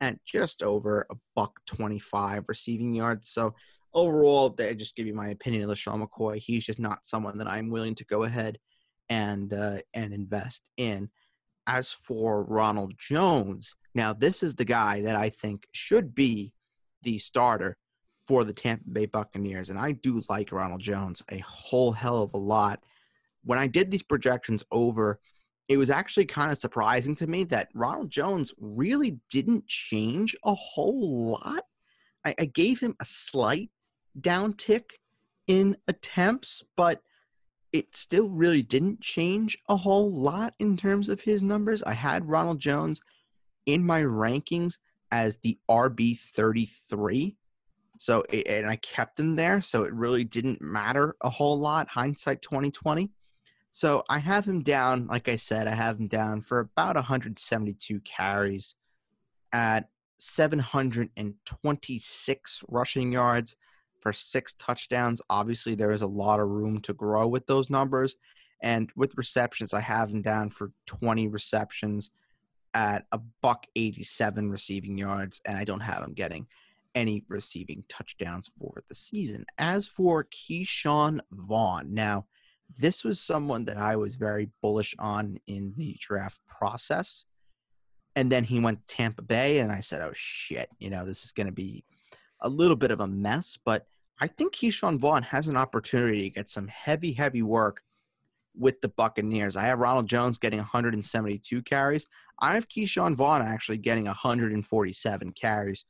at just over a buck 25 receiving yards. So overall, I just give you my opinion of LeSean McCoy. He's just not someone that I'm willing to go ahead and uh, and invest in. As for Ronald Jones, now this is the guy that I think should be the starter for the Tampa Bay Buccaneers, and I do like Ronald Jones a whole hell of a lot. When I did these projections over, it was actually kind of surprising to me that Ronald Jones really didn't change a whole lot. I, I gave him a slight downtick in attempts, but it still really didn't change a whole lot in terms of his numbers. I had Ronald Jones in my rankings as the RB 33. So, and I kept him there. So it really didn't matter a whole lot. Hindsight 2020. So I have him down, like I said, I have him down for about 172 carries at 726 rushing yards for six touchdowns. Obviously, there is a lot of room to grow with those numbers. And with receptions, I have him down for 20 receptions at a buck 87 receiving yards, and I don't have him getting any receiving touchdowns for the season. As for Ke'Shawn Vaughn, now this was someone that I was very bullish on in the draft process. And then he went to Tampa Bay, and I said, oh shit, you know, this is going to be a little bit of a mess. But I think Ke'Shawn Vaughn has an opportunity to get some heavy, heavy work with the Buccaneers. I have Ronald Jones getting 172 carries. I have Ke'Shawn Vaughn actually getting 147 carries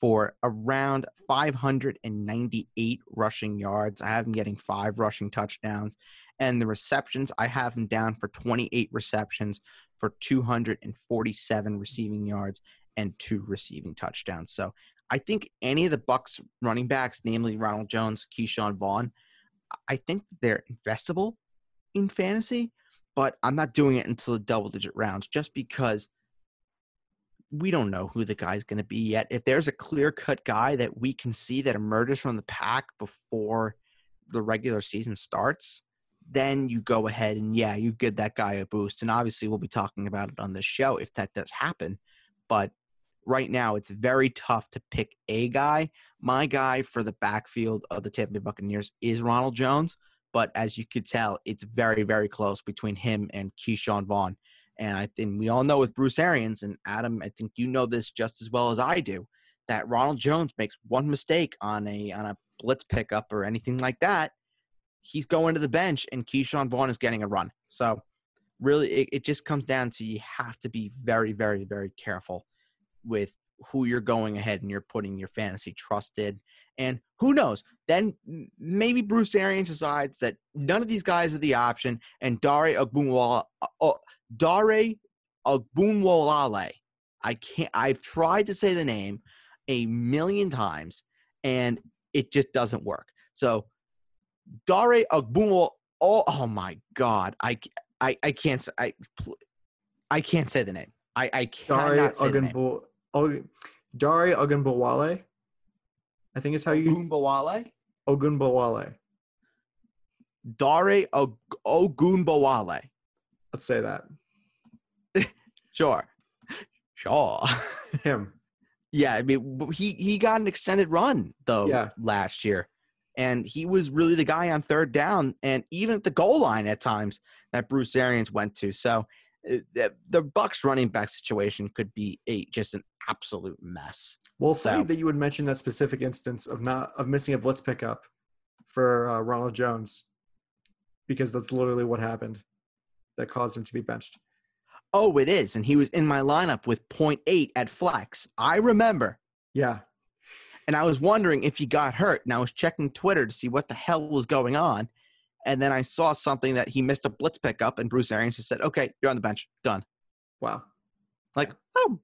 for around 598 rushing yards. I have him getting five rushing touchdowns. And the receptions, I have him down for 28 receptions for 247 receiving yards and two receiving touchdowns. So I think any of the Bucks running backs, namely Ronald Jones, Ke'Shawn Vaughn, I think they're investable in fantasy, but I'm not doing it until the double digit rounds just because we don't know who the guy's going to be yet. If there's a clear cut guy that we can see that emerges from the pack before the regular season starts, then you go ahead and yeah, you give that guy a boost. And obviously, we'll be talking about it on this show if that does happen. But right now it's very tough to pick a guy. My guy for the backfield of the Tampa Bay Buccaneers is Ronald Jones, but as you could tell, it's very, very close between him and Ke'Shawn Vaughn. And I think we all know with Bruce Arians and Adam, I think you know this just as well as I do, that Ronald Jones makes one mistake on a on a blitz pickup or anything like that, he's going to the bench and Ke'Shawn Vaughn is getting a run. So really it, it just comes down to you have to be very, very, very careful with who you're going ahead and you're putting your fantasy trusted. And who knows? Then maybe Bruce Arians decides that none of these guys are the option, and Dare Ogunwala, uh, uh, Dare Ogunwolale. I can't. I've tried to say the name a million times, and it just doesn't work. So Dare Ogunwolale. Oh, oh my God! I, I, I can't. I, I can't say the name. I, I cannot Dare say the name. Og- Dari Ogunbowale. I think is how you Ogunbowale. Ogunbowale. Dare Og- Ogunbowale. Let's say that. [LAUGHS] Sure. Sure. [LAUGHS] Him. yeah, I mean he he got an extended run though Yeah. last year. And he was really the guy on third down and even at the goal line at times that Bruce Arians went to. So the, the Bucks running back situation could be a just an absolute mess. Well, funny that you would mention that specific instance of not of missing a blitz pickup for uh, Ronald Jones, because that's literally what happened that caused him to be benched. Oh, it is, and he was in my lineup with 0.8 at flex. I remember, Yeah, and I was wondering if he got hurt, and I was checking Twitter to see what the hell was going on, and then I saw something that he missed a blitz pickup, and Bruce Arians just said, "Okay, you're on the bench, done." wow. Like, oh,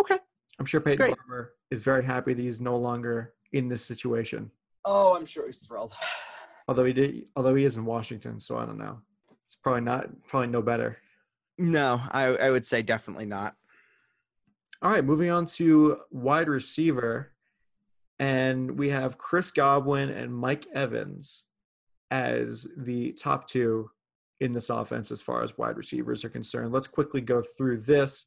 okay. I'm sure Peyton great. Barber is very happy that he's no longer in this situation. Oh, I'm sure he's thrilled. Although he did, although he is in Washington, so I don't know. It's probably not, probably no better. No, I, I would say definitely not. All right, moving on to wide receiver, and we have Chris Godwin and Mike Evans as the top two in this offense as far as wide receivers are concerned. Let's quickly go through this.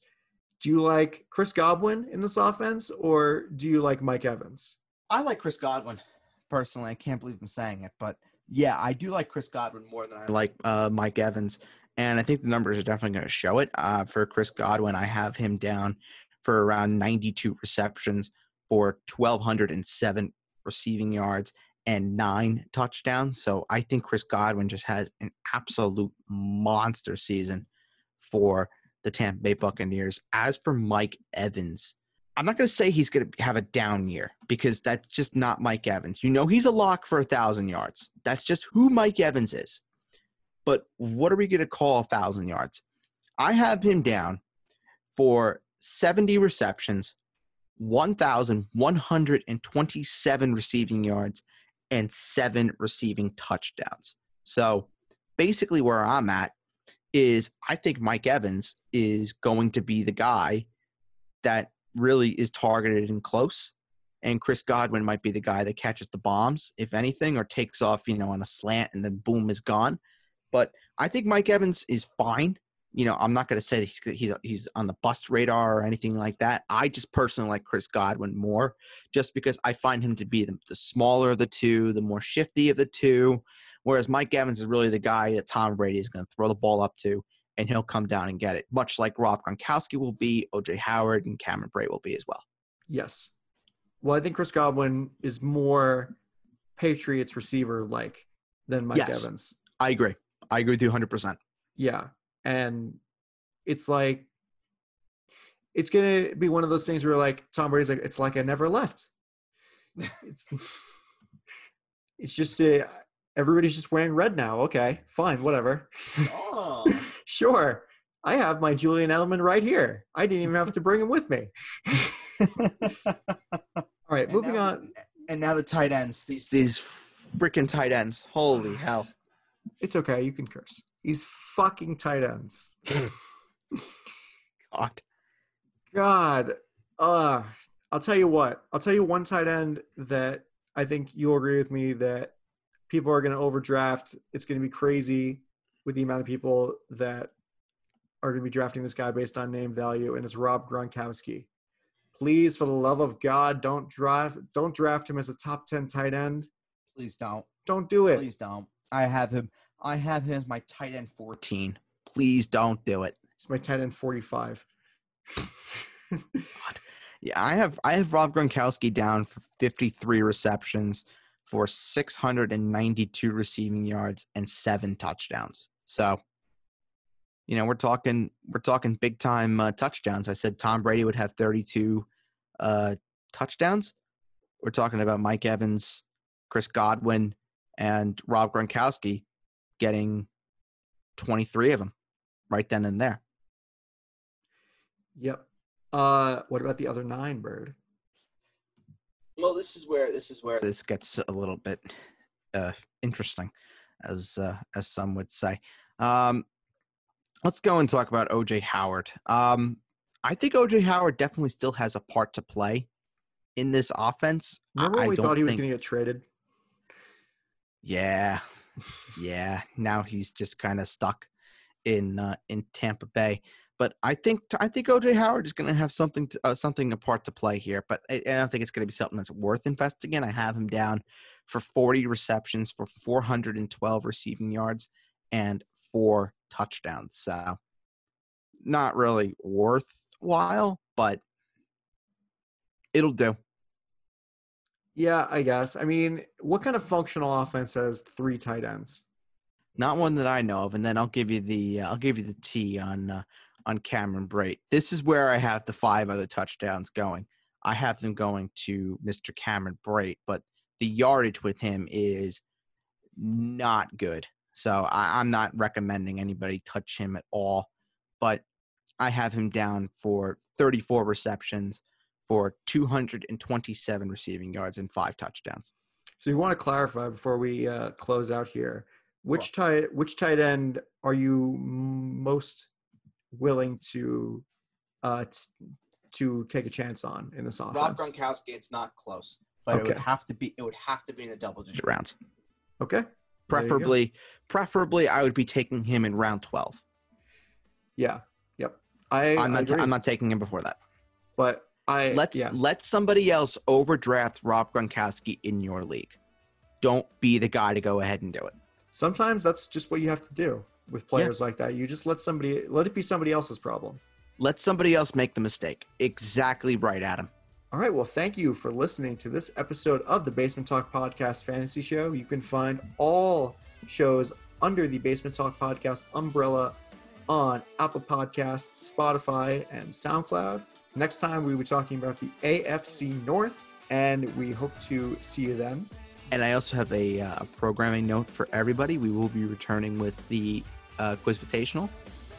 Do you like Chris Godwin in this offense, or do you like Mike Evans? I like Chris Godwin personally. I can't believe I'm saying it, but yeah, I do like Chris Godwin more than I like uh, Mike Evans, and I think the numbers are definitely going to show it. Uh, for Chris Godwin, I have him down for around 92 receptions for 1,207 receiving yards and nine touchdowns. So I think Chris Godwin just has an absolute monster season for the Tampa Bay Buccaneers. As for Mike Evans, I'm not going to say he's going to have a down year because that's just not Mike Evans. You know, he's a lock for a thousand yards. That's just who Mike Evans is. But what are we going to call a thousand yards? I have him down for 70 receptions, 1,127 receiving yards, and seven receiving touchdowns. So basically, where I'm at is I think Mike Evans is going to be the guy that really is targeted and close. And Chris Godwin might be the guy that catches the bombs, if anything, or takes off, you know, on a slant and then boom is gone. But I think Mike Evans is fine. You know, I'm not going to say that he's he's he's on the bust radar or anything like that. I just personally like Chris Godwin more, just because I find him to be the, the smaller of the two, the more shifty of the two. Whereas Mike Evans is really the guy that Tom Brady is going to throw the ball up to, and he'll come down and get it, much like Rob Gronkowski will be, OJ Howard, and Cameron Brate will be as well. Yes. Well, I think Chris Godwin is more Patriots receiver like than Mike Yes. Evans. I agree. I agree with you 100%. Yeah. And it's like it's gonna be one of those things where like Tom Brady's like, it's like I never left. it's [LAUGHS] it's just uh everybody's just wearing red now. Okay, fine, whatever. Oh. [LAUGHS] sure. I have my Julian Edelman right here. I didn't even have to bring him with me. [LAUGHS] All right, moving on. And now the tight ends, these these freaking tight ends. Holy hell. It's okay, you can curse. These fucking tight ends. [LAUGHS] God. God, uh, I'll tell you what. I'll tell you one tight end that I think you'll agree with me that people are going to overdraft. It's going to be crazy with the amount of people that are going to be drafting this guy based on name value, and it's Rob Gronkowski. Please, for the love of God, don't draft don't draft him as a top ten tight end. Please don't. Don't do it. Please don't. I have him. I have him as my tight end 14. Please don't do it. It's my tight end forty five. Yeah, I have I have Rob Gronkowski down for 53 receptions for 692 receiving yards and seven touchdowns. So, you know, we're talking we're talking big time uh, touchdowns. I said Tom Brady would have 32 uh, touchdowns. We're talking about Mike Evans, Chris Godwin, and Rob Gronkowski getting 23 of them right then and there. yep. Uh, what about the other nine, Bird? Well, this is where this is where this gets a little bit uh, interesting, as uh, as some would say. Um, let's go and talk about OJ Howard. Um, I think OJ Howard definitely still has a part to play in this offense. I- Remember when I we thought he was going to get traded? Yeah, yeah. Now he's just kind of stuck in uh, in Tampa Bay. But I think I think OJ Howard is going to have something to, uh, something a part to play here. But I, I don't think it's going to be something that's worth investing in. I have him down for 40 receptions for 412 receiving yards and four touchdowns. So not really worthwhile, but it'll do. Yeah, I guess. I mean, what kind of functional offense has three tight ends? Not one that I know of, and then I'll give you the uh, I'll give you the T on uh, on Cameron Brate. This is where I have the five other touchdowns going. I have them going to Mr. Cameron Brate, but the yardage with him is not good. So I, I'm not recommending anybody touch him at all. But I have him down for 34 receptions for 227 receiving yards and five touchdowns. So you want to clarify before we uh, close out here, which tight which tight end are you most willing to uh, t- to take a chance on in this offense? Rob offense? Gronkowski, it's not close, but it would have to be. It would have to be in the double digit. rounds. Okay. There you go. Preferably, preferably, I would be taking him in round 12. Yeah. Yep. I, I'm I not. agree. I'm not taking him before that. but I Let's yeah. let somebody else overdraft Rob Gronkowski in your league. Don't be the guy to go ahead and do it. Sometimes that's just what you have to do with players like that. You just let somebody let it be somebody else's problem. Let somebody else make the mistake. Exactly right, Adam. All right. Well, thank you for listening to this episode of the Basement Talk Podcast Fantasy Show. You can find all shows under the Basement Talk Podcast umbrella on Apple Podcasts, Spotify, and SoundCloud. Next time, we will be talking about the AFC North, and we hope to see you then. And I also have a uh, programming note for everybody. We will be returning with the uh, Quiz Invitational,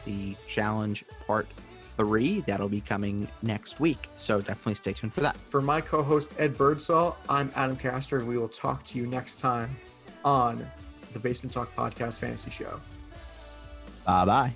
the challenge part three. That'll be coming next week. So definitely stay tuned for that. For my co host, Ed Birdsall, I'm Adam Castor, and we will talk to you next time on the Basement Talk Podcast Fantasy Show. Bye bye.